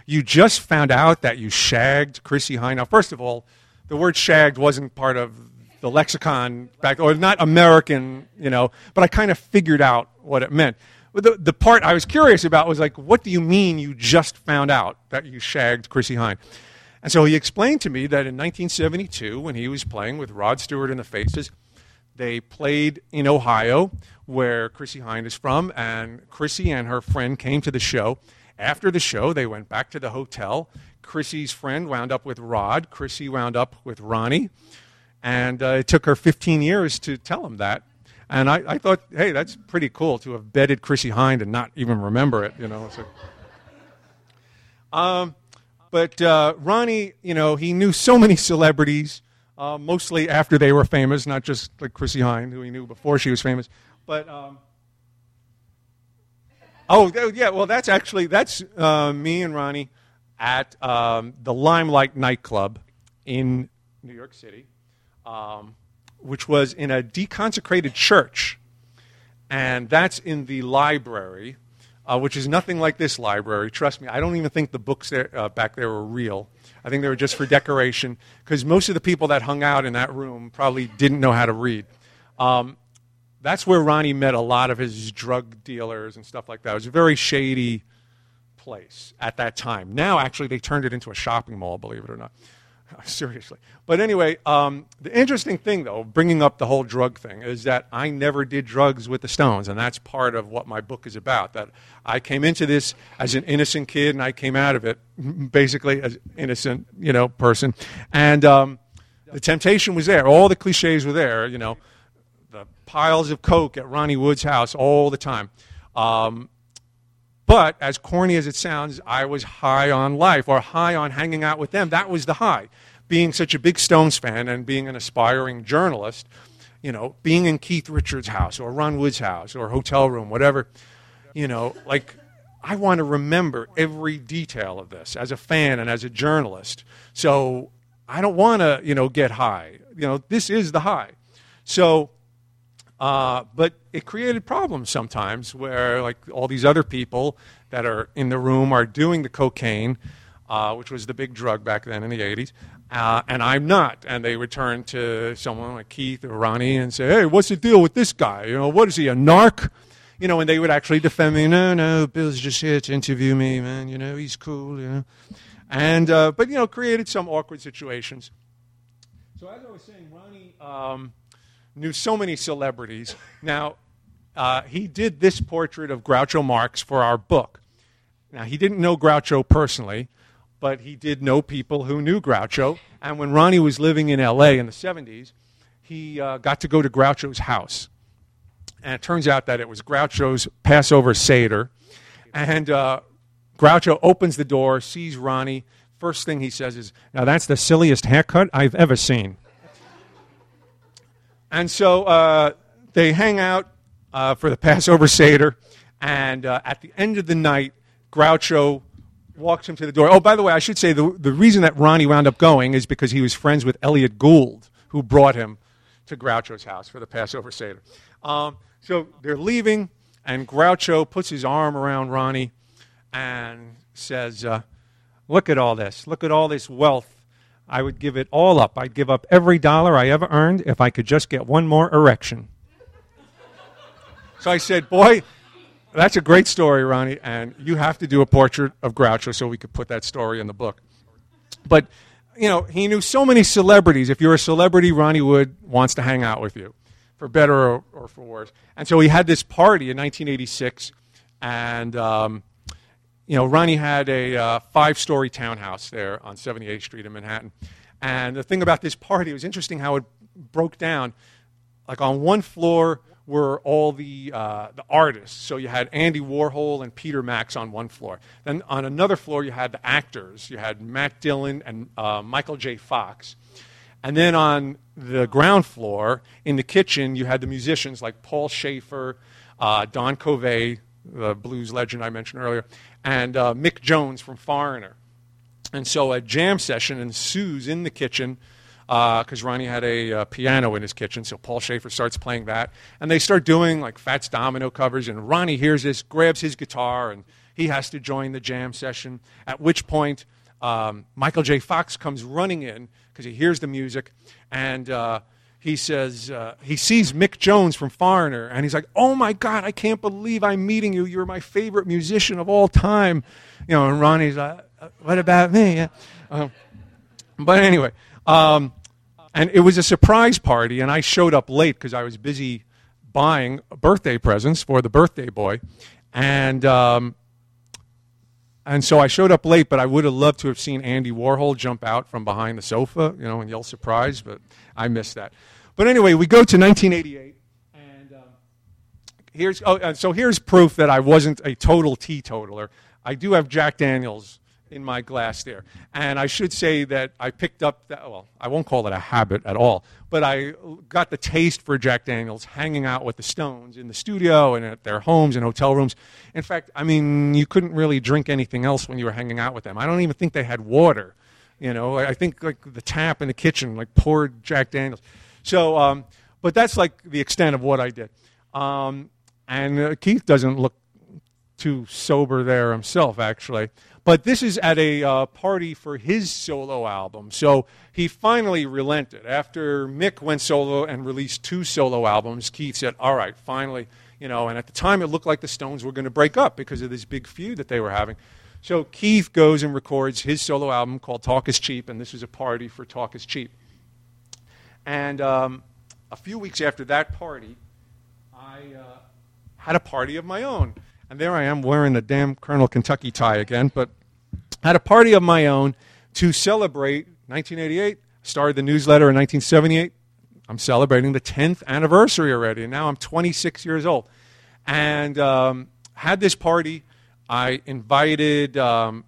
Speaker 2: You just found out that you shagged Chrissie Hynde? Now, first of all, the word shagged wasn't part of the lexicon back, or not American, you know, but I kind of figured out what it meant. The, the part I was curious about was like, what do you mean you just found out that you shagged Chrissie Hynde? And so he explained to me that in 1972, when he was playing with Rod Stewart and the Faces, they played in Ohio, where Chrissie Hynde is from, and Chrissie and her friend came to the show. After the show, they went back to the hotel. Chrissie's friend wound up with Rod. Chrissie wound up with Ronnie. And uh, it took her 15 years to tell him that. And I, I, thought, hey, that's pretty cool to have bedded Chrissie Hynde and not even remember it, you know. So. Um, but uh, Ronnie, you know, he knew so many celebrities, uh, mostly after they were famous, not just like Chrissie Hynde, who he knew before she was famous. But um, oh, yeah, well, that's actually that's uh, me and Ronnie at um, the Limelight nightclub in New York City um, which was in a deconsecrated church. And that's in the library, uh, which is nothing like this library. Trust me, I don't even think the books there, uh, back there were real. I think they were just for decoration, because most of the people that hung out in that room probably didn't know how to read. Um, that's where Ronnie met a lot of his drug dealers and stuff like that. It was a very shady place at that time. Now, actually, they turned it into a shopping mall, believe it or not. Seriously. But anyway, um, the interesting thing, though, bringing up the whole drug thing, is that I never did drugs with the Stones, and that's part of what my book is about. That I came into this as an innocent kid, and I came out of it basically as innocent, you know, person. And um, the temptation was there. All the cliches were there. You know, the piles of coke at Ronnie Wood's house all the time. Um, but as corny as it sounds, I was high on life or high on hanging out with them. That was the high. Being such a big Stones fan and being an aspiring journalist, you know, being in Keith Richards' house or Ron Wood's house or hotel room, whatever, you know, like I want to remember every detail of this as a fan and as a journalist. So I don't want to, you know, get high. You know, this is the high. So Uh, but it created problems sometimes where, like, all these other people that are in the room are doing the cocaine, uh, which was the big drug back then in the 80s, uh, and I'm not. And they would turn to someone like Keith or Ronnie and say, hey, what's the deal with this guy? You know, what is he, a narc? You know, and they would actually defend me. No, no, Bill's just here to interview me, man. You know, he's cool, you know. And, uh, but, you know, created some awkward situations. So as I was saying, Ronnie um, knew so many celebrities. Now, uh, he did this portrait of Groucho Marx for our book. Now, he didn't know Groucho personally, but he did know people who knew Groucho. And when Ronnie was living in LA in the 70s, he uh, got to go to Groucho's house. And it turns out that it was Groucho's Passover Seder. And uh, Groucho opens the door, sees Ronnie. First thing he says is, Now that's the silliest haircut I've ever seen. And so uh, they hang out uh, for the Passover Seder. And uh, at the end of the night, Groucho walks him to the door. Oh, by the way, I should say the, the reason that Ronnie wound up going is because he was friends with Elliott Gould, who brought him to Groucho's house for the Passover Seder. Um, so they're leaving, and Groucho puts his arm around Ronnie and says, uh, Look at all this. Look at all this wealth. I would give it all up. I'd give up every dollar I ever earned if I could just get one more erection. so I said, Boy, that's a great story, Ronnie, and you have to do a portrait of Groucho so we could put that story in the book. But, you know, he knew so many celebrities. If you're a celebrity, Ronnie Wood wants to hang out with you, for better or, or for worse. And so he had this party in 1986, and, um, you know, Ronnie had a uh, five story townhouse there on 78th Street in Manhattan. And the thing about this party, it was interesting how it broke down. Like on one floor, were all the, uh, the artists. So you had Andy Warhol and Peter Max on one floor. Then on another floor, you had the actors. You had Matt Dillon and uh, Michael J. Fox. And then on the ground floor, in the kitchen, you had the musicians like Paul Shaffer, uh, Don Covay, the blues legend I mentioned earlier, and uh, Mick Jones from Foreigner. And so a jam session ensues in the kitchen because uh, Ronnie had a uh, piano in his kitchen, so Paul Shaffer starts playing that. And they start doing like Fats Domino covers, and Ronnie hears this, grabs his guitar, and he has to join the jam session. At which point, um, Michael J. Fox comes running in because he hears the music, and uh, he says, uh, he sees Mick Jones from Foreigner, and he's like, Oh my God, I can't believe I'm meeting you. You're my favorite musician of all time. You know, and Ronnie's like, uh, What about me? Uh, but anyway, um, and it was a surprise party, and I showed up late because I was busy buying birthday presents for the birthday boy. And, um, and so I showed up late, but I would have loved to have seen Andy Warhol jump out from behind the sofa, you know, and yell surprise, but I missed that. But anyway, we go to 1988, and uh, here's oh, so here's proof that I wasn't a total teetotaler. I do have Jack Daniels in my glass there. And I should say that I picked up, that, well, I won't call it a habit at all, but I got the taste for Jack Daniels hanging out with the Stones in the studio and at their homes and hotel rooms. In fact, I mean, you couldn't really drink anything else when you were hanging out with them. I don't even think they had water. You know, I think like the tap in the kitchen, like poured Jack Daniels. So, um, but that's like the extent of what I did. Um, and uh, Keith doesn't look too sober there himself, actually. But this is at a uh, party for his solo album. So he finally relented. After Mick went solo and released two solo albums, Keith said, All right, finally, you know, and at the time it looked like the Stones were going to break up because of this big feud that they were having. So Keith goes and records his solo album called Talk is Cheap, and this was a party for Talk is Cheap. And um, a few weeks after that party, I uh, had a party of my own. And there I am wearing the damn Colonel Kentucky tie again, but had a party of my own to celebrate 1988. Started the newsletter in 1978. I'm celebrating the 10th anniversary already, and now I'm 26 years old. And um, had this party. I invited um,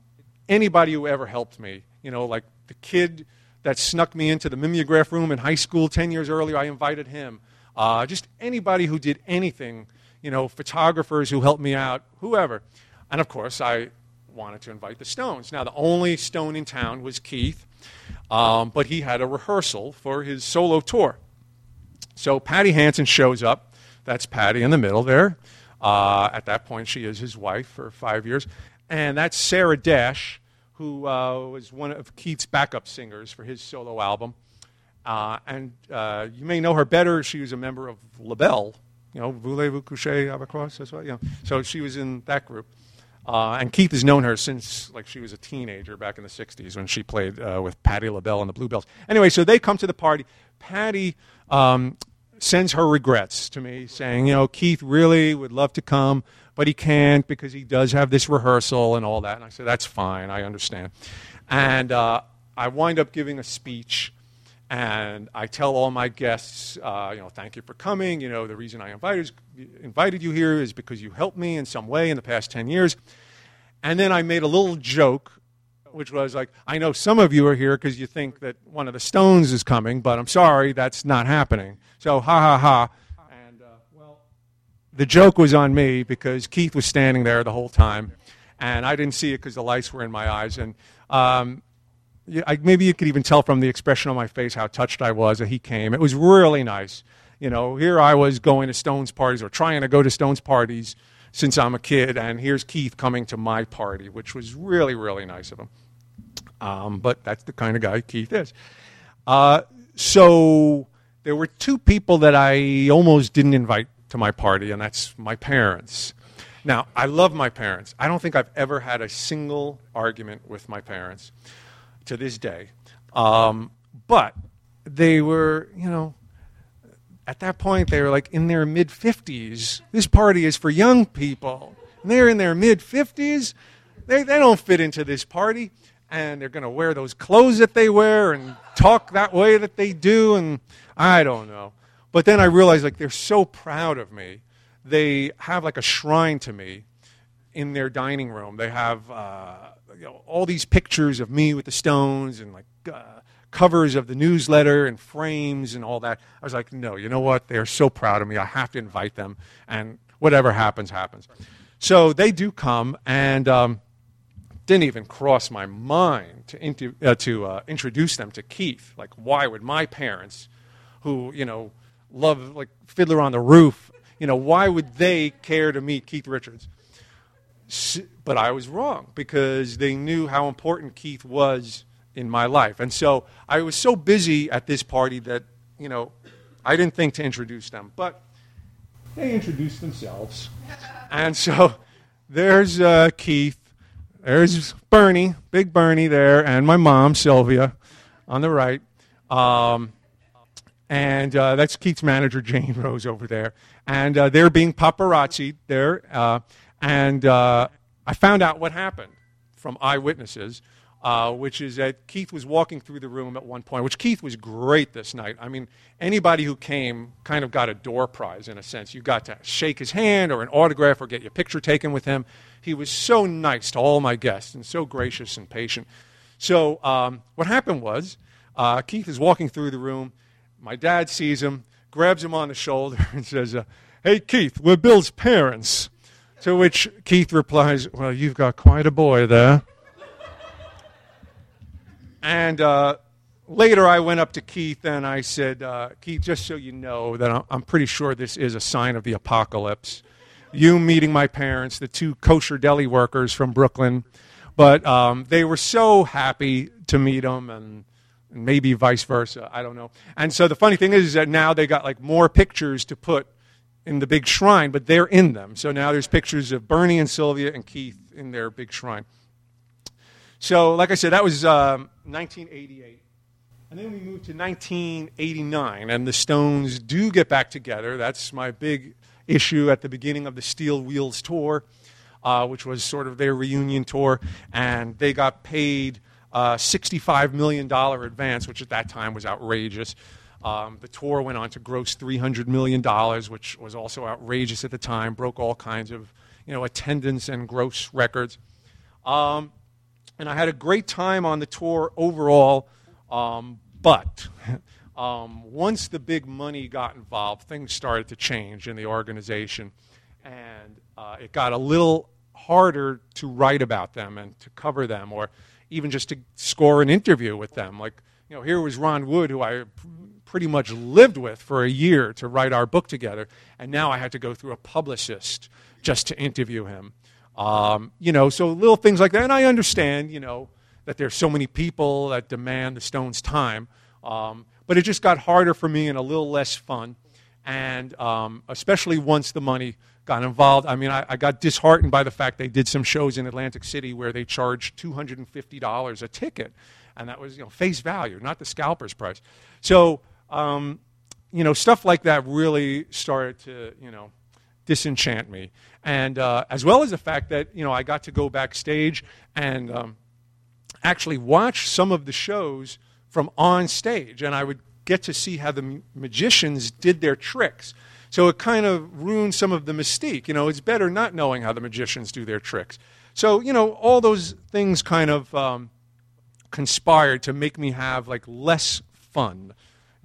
Speaker 2: anybody who ever helped me. You know, like the kid that snuck me into the mimeograph room in high school 10 years earlier, I invited him. Uh, just anybody who did anything you know, photographers who helped me out, whoever. And of course, I wanted to invite the Stones. Now, the only Stone in town was Keith, um, but he had a rehearsal for his solo tour. So Patti Hansen shows up That's Patti in the middle there. Uh, at that point, she is his wife for five years. And that's Sarah Dash, who uh, was one of Keith's backup singers for his solo album. Uh, and uh, you may know her better. She was a member of LaBelle, you know, Voulez-vous coucher avec moi? Yeah. So she was in that group. Uh, and Keith has known her since like she was a teenager back in the 60s when she played uh, with Patti LaBelle and the Bluebells. Anyway, so they come to the party. Patti um, sends her regrets to me, saying, you know, Keith really would love to come, but he can't because he does have this rehearsal and all that. And I said, that's fine, I understand. And uh, I wind up giving a speech and I tell all my guests, uh, you know, thank you for coming. You know, the reason I invited, invited you here is because you helped me in some way in the past 10 years. And then I made a little joke, which was like, I know some of you are here because you think that one of the Stones is coming, but I'm sorry, that's not happening. So, ha ha ha. And, uh, well, the joke was on me because Keith was standing there the whole time, and I didn't see it because the lights were in my eyes. And um, I, maybe you could even tell from the expression on my face how touched I was that he came. It was really nice. You know, here I was going to Stones parties or trying to go to Stones parties since I'm a kid, and here's Keith coming to my party, which was really, really nice of him. Um, but that's the kind of guy Keith is. Uh, so there were two people that I almost didn't invite to my party, and that's my parents. Now, I love my parents. I don't think I've ever had a single argument with my parents to this day. Um, but they were, you know, at that point they were like in their mid 50s. This party is for young people. And they're in their mid 50s. They, they don't fit into this party. And they're going to wear those clothes that they wear and talk that way that they do. And I don't know. But then I realized like they're so proud of me. They have like a shrine to me in their dining room. They have uh, you know, all these pictures of me with the Stones and like uh, covers of the newsletter and frames and all that. I was like, no, you know what? They're so proud of me. I have to invite them, and whatever happens, happens. So they do come, and um, didn't even cross my mind to, uh, to uh, introduce them to Keith. Like, why would my parents, who you know love like Fiddler on the Roof, you know, why would they care to meet Keith Richards? But I was wrong because they knew how important Keith was in my life. And so I was so busy at this party that, you know, I didn't think to introduce them. But they introduced themselves. And so there's uh, Keith, there's Bernie, big Bernie there, and my mom, Sylvia, on the right. Um, and uh, that's Keith's manager, Jane Rose, over there. And uh, they're being paparazzi there. Uh, and uh, I found out what happened from eyewitnesses, uh, which is that Keith was walking through the room at one point, which Keith was great this night. I mean, anybody who came kind of got a door prize in a sense. You got to shake his hand or an autograph or get your picture taken with him. He was so nice to all my guests and so gracious and patient. So, um, what happened was uh, Keith is walking through the room. My dad sees him, grabs him on the shoulder, and says, uh, Hey, Keith, we're Bill's parents. To which Keith replies, Well, you've got quite a boy there. and uh, later I went up to Keith and I said, uh, Keith, just so you know that I'm pretty sure this is a sign of the apocalypse. You meeting my parents, the two kosher deli workers from Brooklyn. But um, they were so happy to meet him and maybe vice versa. I don't know. And so the funny thing is, is that now they got like more pictures to put in the big shrine, but they're in them. So now there's pictures of Bernie and Sylvia and Keith in their big shrine. So, like I said, that was um, 1988. And then we moved to 1989, and the Stones do get back together. That's my big issue at the beginning of the Steel Wheels tour, uh, which was sort of their reunion tour. And they got paid uh, $65 million advance, which at that time was outrageous. Um, the tour went on to gross $300 million, which was also outrageous at the time, broke all kinds of you know, attendance and gross records. Um, and I had a great time on the tour overall, um, but um, once the big money got involved, things started to change in the organization. And uh, it got a little harder to write about them and to cover them, or even just to score an interview with them. Like, you know, here was Ron Wood, who I pretty much lived with for a year to write our book together, and now I had to go through a publicist just to interview him. Um, you know, so little things like that. And I understand, you know, that there's so many people that demand the Stones' time. Um, but it just got harder for me and a little less fun. And um, especially once the money got involved, I mean, I, I, got disheartened by the fact they did some shows in Atlantic City where they charged $250 a ticket. And that was, you know, face value, not the scalper's price. So, um, you know, stuff like that really started to, you know, disenchant me. And uh, as well as the fact that, you know, I got to go backstage and um, actually watch some of the shows from on stage. And I would get to see how the magicians did their tricks. So it kind of ruined some of the mystique. You know, it's better not knowing how the magicians do their tricks. So, you know, all those things kind of um, conspired to make me have like less fun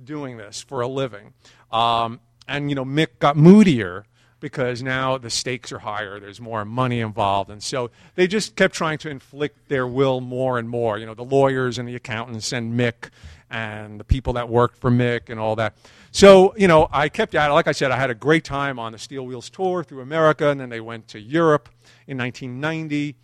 Speaker 2: doing this for a living. Um, and, you know, Mick got moodier because now the stakes are higher, there's more money involved. And so they just kept trying to inflict their will more and more. You know, the lawyers and the accountants and Mick and the people that worked for Mick and all that. So, you know, I kept at it. Like I said, I had a great time on the Steel Wheels tour through America, and then they went to Europe in 1990.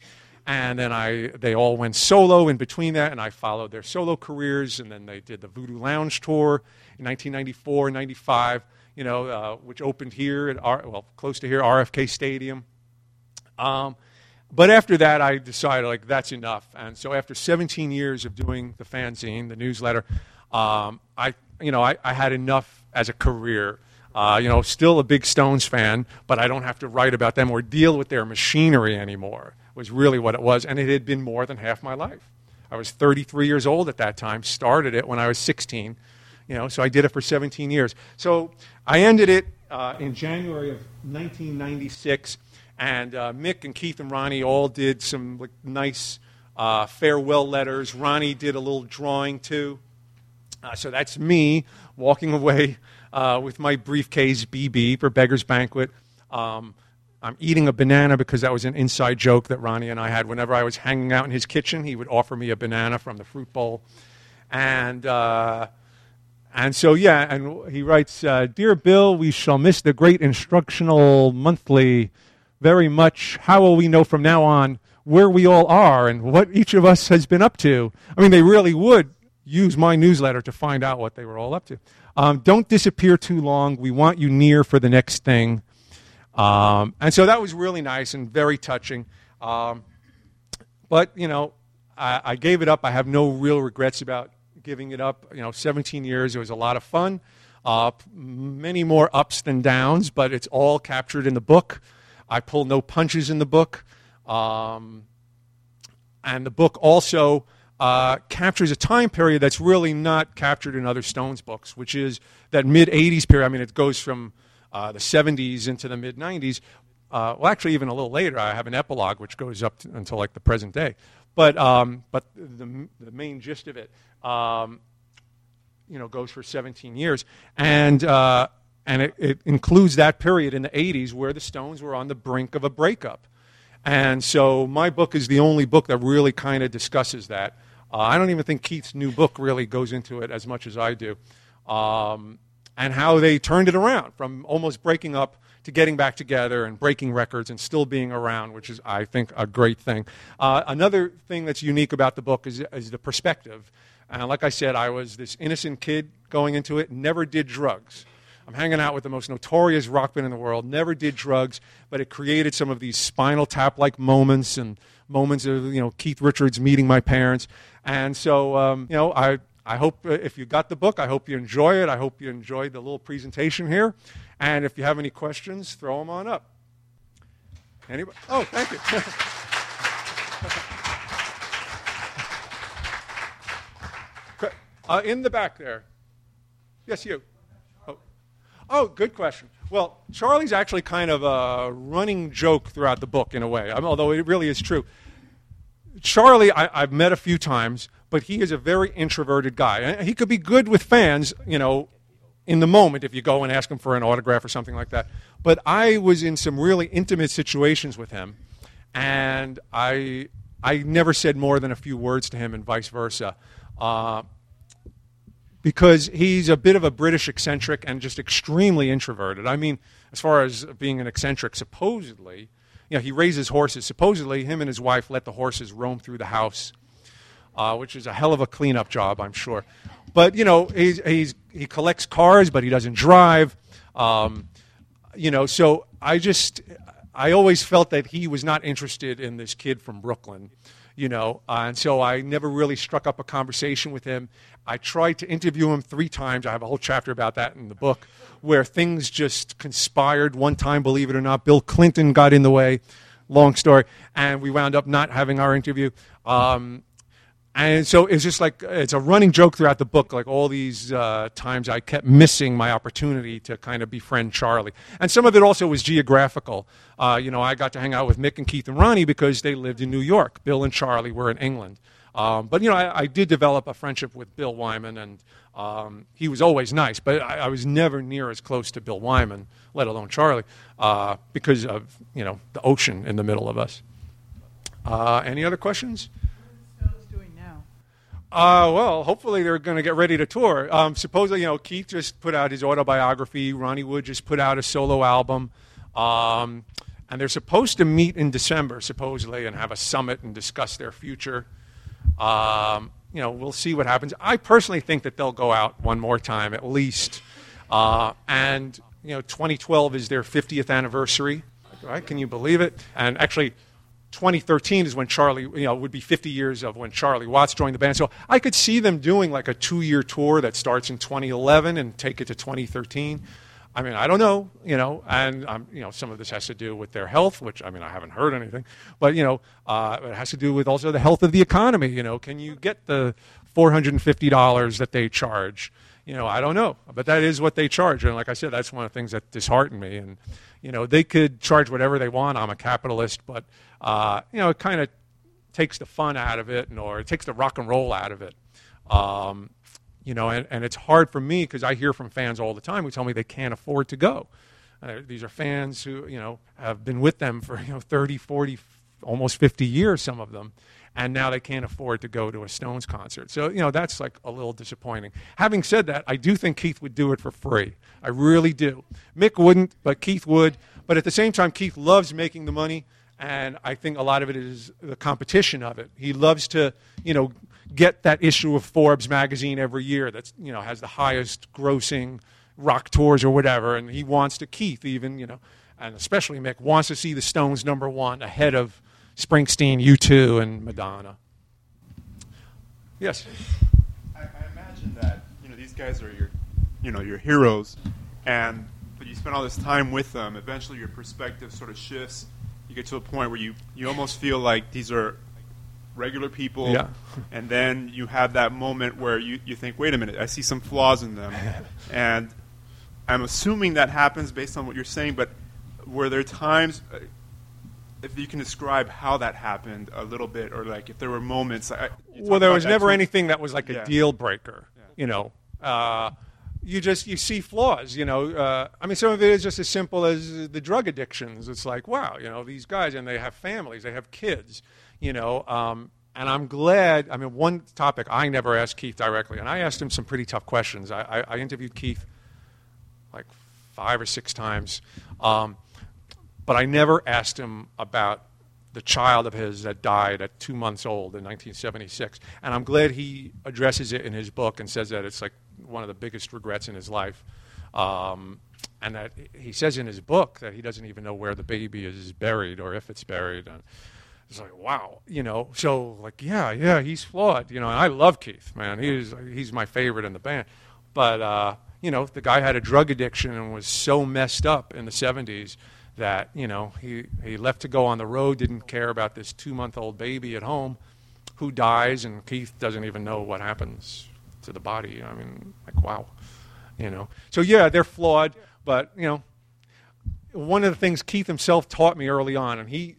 Speaker 2: And then I, they all went solo in between that, and I followed their solo careers. And then they did the Voodoo Lounge tour in 1994, 95 you know, uh, which opened here at R, well, close to here, RFK Stadium. Um, but after that, I decided like that's enough. And so after 17 years of doing the fanzine, the newsletter, um, I, you know, I, I, had enough as a career. Uh, you know, still a big Stones fan, but I don't have to write about them or deal with their machinery anymore. Was really what it was, and it had been more than half my life. I was 33 years old at that time. Started it when I was 16. You know, so I did it for 17 years. So I ended it uh, in January of 1996, and uh, Mick and Keith and Ronnie all did some like, nice uh, farewell letters. Ronnie did a little drawing too. Uh, so that's me walking away uh, with my briefcase BB for Beggar's Banquet. Um, I'm eating a banana because that was an inside joke that Ronnie and I had. Whenever I was hanging out in his kitchen, he would offer me a banana from the fruit bowl. And uh, and so, yeah, and he writes uh, Dear Bill, we shall miss the great instructional monthly very much. How will we know from now on where we all are and what each of us has been up to? I mean, they really would use my newsletter to find out what they were all up to. Um, don't disappear too long. We want you near for the next thing. Um, and so that was really nice and very touching. Um, but, you know, I, I, gave it up. I have no real regrets about giving it up. You know, 17 years. It was a lot of fun. Uh, many more ups than downs, but it's all captured in the book. I pull no punches in the book. Um, and the book also uh, captures a time period that's really not captured in other Stones books, which is that mid 80s period. I mean, it goes from uh, the 70s into the mid 90s. Uh, well, actually, even a little later, I have an epilogue which goes up to, until like the present day. But, um, but the, the main gist of it, um, you know, goes for 17 years. And, uh, and it, it, includes that period in the 80s where the Stones were on the brink of a breakup. And so my book is the only book that really kind of discusses that. Uh, I don't even think Keith's new book really goes into it as much as I do. Um, and how they turned it around from almost breaking up to getting back together and breaking records and still being around, which is, I think, a great thing. Uh, another thing that's unique about the book is, is the perspective. And like I said, I was this innocent kid going into it, never did drugs. I'm hanging out with the most notorious rock band in the world, never did drugs, but it created some of these spinal tap like moments and moments of, you know, Keith Richards meeting my parents. And so, um, you know, I, I hope uh, if you got the book, I hope you enjoy it. I hope you enjoyed the little presentation here. And if you have any questions, throw them on up. Anybody? Oh, thank you. uh, in the back there. Yes, you. Oh. oh, good question. Well, Charlie's actually kind of a running joke throughout the book in a way, although it really is true. Charlie, I, have met a few times, but he is a very introverted guy. He could be good with fans, you know, in the moment if you go and ask him for an autograph or something like that. But I was in some really intimate situations with him, and I I never said more than a few words to him, and vice versa. Uh, because he's a bit of a British eccentric and just extremely introverted. I mean, as far as being an eccentric, supposedly, you know, he raises horses. Supposedly, him and his wife let the horses roam through the house, uh, which is a hell of a cleanup job, I'm sure. But you know, he's, he's he collects cars, but he doesn't drive. Um, you know, so I just I always felt that he was not interested in this kid from Brooklyn you know, uh, and so I never really struck up a conversation with him. I tried to interview him three times. I have a whole chapter about that in the book, where things just conspired. One time, believe it or not, Bill Clinton got in the way. Long story, and we wound up not having our interview. Um, and so it's just like it's a running joke throughout the book. Like all these uh, times, I kept missing my opportunity to kind of befriend Charlie. And some of it also was geographical. Uh, you know, I got to hang out with Mick and Keith and Ronnie because they lived in New York. Bill and Charlie were in England. Um, but you know, I, I, did develop a friendship with Bill Wyman, and um, he was always nice. But I, I, was never near as close to Bill Wyman, let alone Charlie, uh, because of you know the ocean in the middle of us. Uh, any other questions? Uh, well, hopefully they're going to get ready to tour. Um, supposedly, you know, Keith just put out his autobiography. Ronnie Wood just put out a solo album. Um, and they're supposed to meet in December, supposedly, and have a summit and discuss their future. Um, you know, we'll see what happens. I personally think that they'll go out one more time at least. Uh, and, you know, 2012 is their 50th anniversary. Right? Can you believe it? And actually, 2013 is when Charlie, you know, would be 50 years of when Charlie Watts joined the band. So I could see them doing like a two-year tour that starts in 2011 and take it to 2013. I mean, I don't know, you know, and um, you know, some of this has to do with their health, which I mean, I haven't heard anything, but you know, uh, it has to do with also the health of the economy. You know, can you get the $450 that they charge? You know, I don't know, but that is what they charge, and like I said, that's one of the things that disheartened me. And you know, they could charge whatever they want. I'm a capitalist, but uh, you know, it kind of takes the fun out of it, and, or it takes the rock and roll out of it. Um, you know, and, and it's hard for me because I hear from fans all the time who tell me they can't afford to go. Uh, these are fans who, you know, have been with them for, you know, 30, 40, almost 50 years, some of them, and now they can't afford to go to a Stones concert. So, you know, that's like a little disappointing. Having said that, I do think Keith would do it for free. I really do. Mick wouldn't, but Keith would. But at the same time, Keith loves making the money and I think a lot of it is the competition of it. He loves to, you know, get that issue of Forbes magazine every year that's, you know, has the highest grossing rock tours or whatever, and he wants to Keith even, you know, and especially Mick wants to see the Stones number one ahead of Springsteen, U2, and Madonna. Yes.
Speaker 3: I, I imagine that you know these guys are your, you know, your heroes, and but you spend all this time with them. Eventually, your perspective sort of shifts you get to a point where you, you almost feel like these are regular people,
Speaker 2: yeah.
Speaker 3: and then you have that moment where you, you think, wait a minute, I see some flaws in them. and I'm assuming that happens based on what you're saying, but were there times, if you can describe how that happened a little bit, or like if there were moments? I,
Speaker 2: well, there was never too. anything that was like yeah. a deal breaker, yeah. you know. Uh, you just you see flaws you know uh, i mean some of it is just as simple as the drug addictions it's like wow you know these guys and they have families they have kids you know um, and i'm glad i mean one topic i never asked keith directly and i asked him some pretty tough questions i, I, I interviewed keith like five or six times um, but i never asked him about the child of his that died at two months old in 1976 and i'm glad he addresses it in his book and says that it's like one of the biggest regrets in his life. Um, and that he says in his book that he doesn't even know where the baby is buried or if it's buried. And it's like, wow, you know. So like, yeah, yeah, he's flawed, you know. And I love Keith, man. He's he's my favorite in the band. But uh, you know, the guy had a drug addiction and was so messed up in the '70s that you know he he left to go on the road, didn't care about this two-month-old baby at home, who dies, and Keith doesn't even know what happens to the body. I mean, like wow, you know. So yeah, they're flawed, but you know, one of the things Keith himself taught me early on, and he,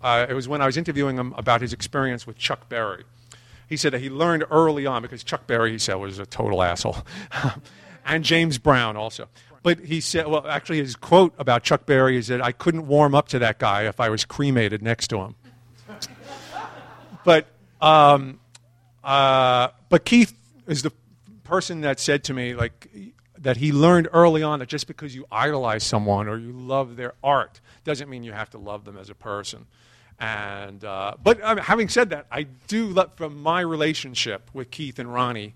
Speaker 2: uh, it was when I was interviewing him about his experience with Chuck Berry. He said that he learned early on because Chuck Berry, he said, was a total asshole, and James Brown also. But he said, well, actually, his quote about Chuck Berry is that I couldn't warm up to that guy if I was cremated next to him. but um, uh, but Keith is the person that said to me, like, that he learned early on that just because you idolize someone or you love their art doesn't mean you have to love them as a person. And uh, but mean, having said that, I do love, from my relationship with Keith and Ronnie.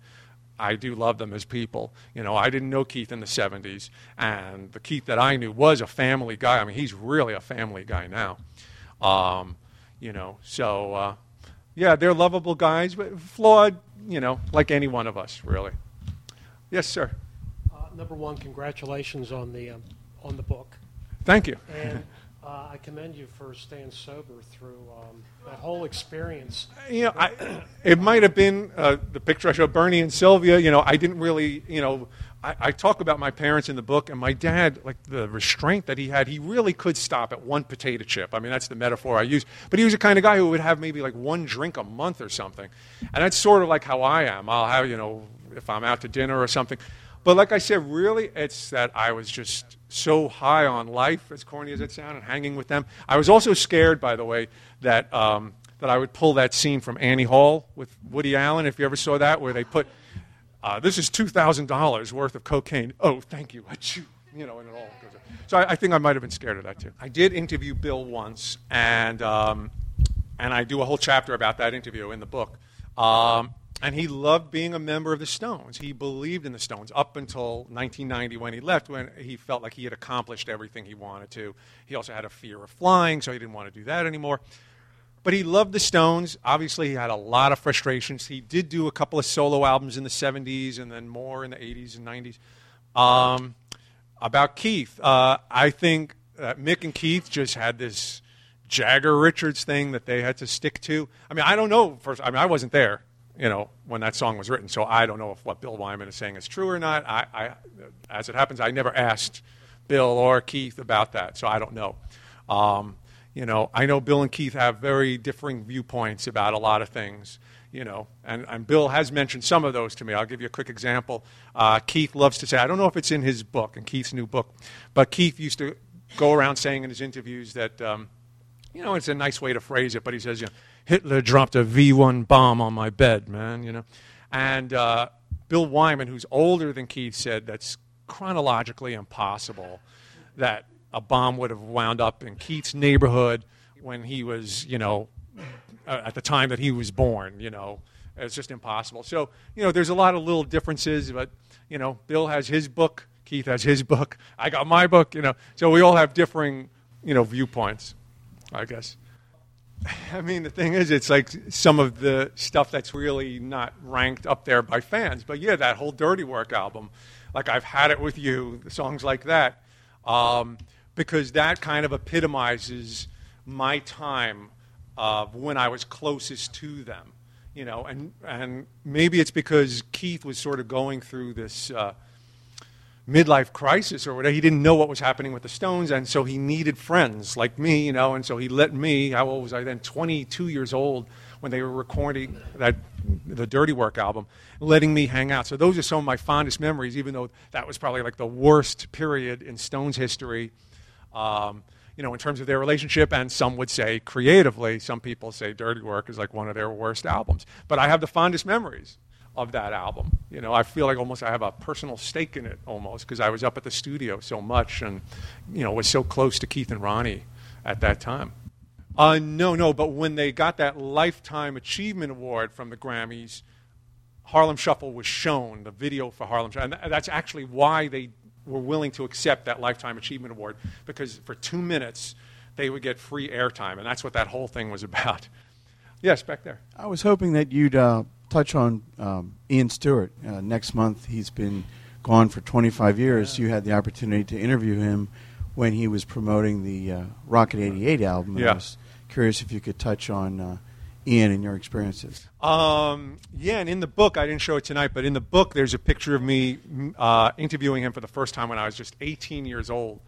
Speaker 2: I do love them as people. You know, I didn't know Keith in the 70s, and the Keith that I knew was a family guy. I mean, he's really a family guy now. Um, you know, so uh, yeah, they're lovable guys, but flawed, you know, like any one of us, really. Yes, sir.
Speaker 4: Uh, number one, congratulations on the um, on the book,
Speaker 2: Thank you.
Speaker 4: and uh, I commend you for staying sober through um, that whole experience.
Speaker 2: you know, I, it might have been uh, the picture I showed Bernie and Sylvia. You know, I didn't really, you know, I, I talk about my parents in the book, and my dad, like the restraint that he had, he really could stop at one potato chip. I mean, that's the metaphor I use. But he was the kind of guy who would have maybe like one drink a month or something. And that's sort of like how I am. I'll have, you know, if I'm out to dinner or something. But like I said, really, it's that I was just so high on life, as corny as it sounds, and hanging with them. I was also scared, by the way, that, um, that I would pull that scene from Annie Hall with Woody Allen, if you ever saw that, where they put, uh, this is $2,000 worth of cocaine. Oh, thank you. Achoo. You know, and it all goes up. So I, I think I might have been scared of that, too. I did interview Bill once, and, um, and I do a whole chapter about that interview in the book. Um, and he loved being a member of the Stones. He believed in the Stones up until 1990 when he left, when he felt like he had accomplished everything he wanted to. He also had a fear of flying, so he didn't want to do that anymore. But he loved the Stones. Obviously, he had a lot of frustrations. He did do a couple of solo albums in the 70s and then more in the 80s and 90s. Um, about Keith, uh, I think Mick and Keith just had this Jagger Richards thing that they had to stick to. I mean, I don't know. First, I mean, I wasn't there, you know, when that song was written, so I don't know if what Bill Wyman is saying is true or not. I, I as it happens, I never asked Bill or Keith about that, so I don't know. Um, you know, I know Bill and Keith have very differing viewpoints about a lot of things. You know, and, and Bill has mentioned some of those to me. I'll give you a quick example. Uh, Keith loves to say, I don't know if it's in his book, in Keith's new book, but Keith used to go around saying in his interviews that, um, you know, it's a nice way to phrase it, but he says, you know, Hitler dropped a V 1 bomb on my bed, man, you know. And uh, Bill Wyman, who's older than Keith, said that's chronologically impossible that a bomb would have wound up in Keith's neighborhood when he was, you know, uh, at the time that he was born, you know. It's just impossible. So, you know, there's a lot of little differences, but, you know, Bill has his book, Keith has his book, I got my book, you know. So we all have differing, you know, viewpoints, I guess. I mean, the thing is, it's like some of the stuff that's really not ranked up there by fans. But yeah, that whole Dirty Work album, like I've had it with you, the songs like that, um, because that kind of epitomizes my time of when I was closest to them. You know, and and maybe it's because Keith was sort of going through this. Uh, midlife crisis or whatever. He didn't know what was happening with the Stones, and so he needed friends like me, you know. And so he let me. How old was I then? 22 years old when they were recording that the Dirty Work album, letting me hang out. So those are some of my fondest memories, even though that was probably like the worst period in Stones history. Um, you know, in terms of their relationship, and some would say creatively, some people say Dirty Work is like one of their worst albums. But I have the fondest memories of that album. You know, I feel like almost I have a personal stake in it almost because I was up at the studio so much and, you know, was so close to Keith and Ronnie at that time. Uh, no, no, but when they got that Lifetime Achievement Award from the Grammys, Harlem Shuffle was shown, the video for Harlem Shuffle. And that's actually why they were willing to accept that Lifetime Achievement Award because for two minutes they would get free airtime. And that's what that whole thing was about. Yes, back there.
Speaker 5: I was hoping that you'd uh, touch on um, Ian Stewart. Uh, next month, he's been gone for 25 years. You had the opportunity to interview him when he was promoting the uh, Rocket 88 album.
Speaker 2: Yeah.
Speaker 5: I was curious if you could touch on uh, Ian and your experiences.
Speaker 2: Um, yeah, and in the book, I didn't show it tonight, but in the book, there's a picture of me uh, interviewing him for the first time when I was just 18 years old.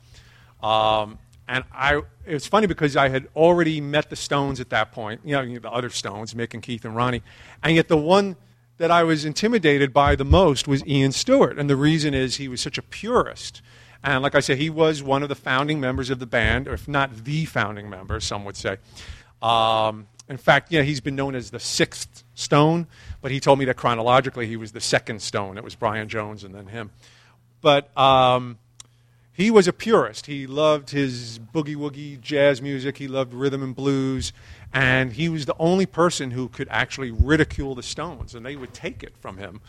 Speaker 2: Um, and I, it was funny because I had already met the Stones at that point, you know, the other Stones, Mick and Keith and Ronnie. And yet the one that I was intimidated by the most was Ian Stewart. And the reason is he was such a purist. And like I said, he was one of the founding members of the band, or if not the founding member, some would say. Um, in fact, yeah, he's been known as the sixth Stone, but he told me that chronologically he was the second Stone. It was Brian Jones and then him. But um, he was a purist. He loved his boogie woogie jazz music. He loved rhythm and blues. And he was the only person who could actually ridicule the Stones. And they would take it from him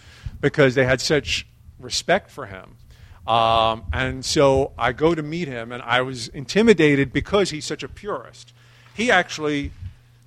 Speaker 2: because they had such respect for him. Um, and so I go to meet him, and I was intimidated because he's such a purist. He actually,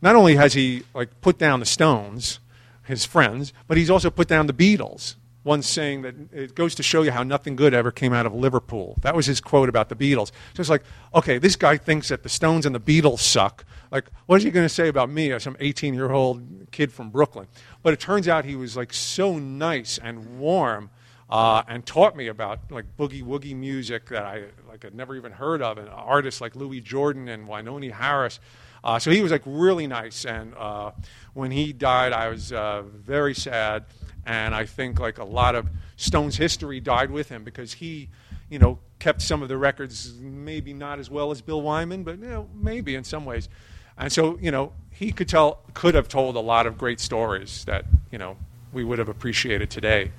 Speaker 2: not only has he like put down the Stones, his friends, but he's also put down the Beatles one saying that it goes to show you how nothing good ever came out of Liverpool. That was his quote about the Beatles. So it's like, okay, this guy thinks that the Stones and the Beatles suck. Like, what is he going to say about me, as some 18 year old kid from Brooklyn? But it turns out he was like so nice and warm. Uh, and taught me about like boogie woogie music that I like had never even heard of, and artists like Louis Jordan and Wynonie Harris. Uh, so he was like really nice. And uh, when he died, I was uh, very sad and I think like a lot of Stone's history died with him because he, you know, kept some of the records maybe not as well as Bill Wyman, but you know, maybe in some ways. And so, you know, he could tell, could have told a lot of great stories that you know we would have appreciated today,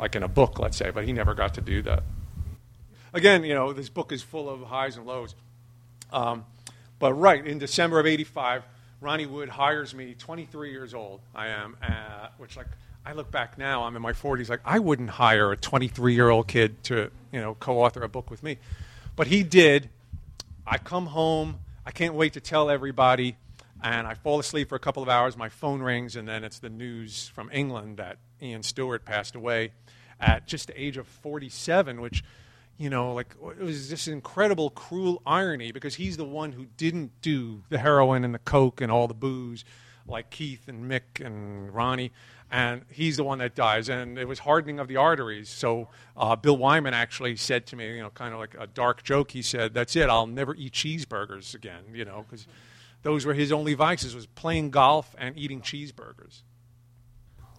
Speaker 2: like in a book, let's say. But he never got to do that. Again, you know, this book is full of highs and lows. Um, but right in December of '85, Ronnie Wood hires me. 23 years old, I am, uh, which like I look back now, I'm in my 40s, like I wouldn't hire a 23 year old kid to, you know, co author a book with me. But he did. I come home, I can't wait to tell everybody, and I fall asleep for a couple of hours. My phone rings, and then it's the news from England that Ian Stewart passed away at just the age of 47, which, you know, like it was this incredible, cruel irony because he's the one who didn't do the heroin and the coke and all the booze like Keith and Mick and Ronnie and he's the one that dies. And it was hardening of the arteries. So uh, Bill Wyman actually said to me, you know, kind of like a dark joke. He said, "That's it. I'll never eat cheeseburgers again." You know, because those were his only vices: was playing golf and eating cheeseburgers.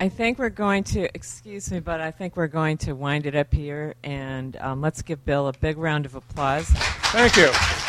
Speaker 6: I think we're going to, excuse me, but I think we're going to wind it up here. And um, let's give Bill a big round of applause.
Speaker 2: Thank you.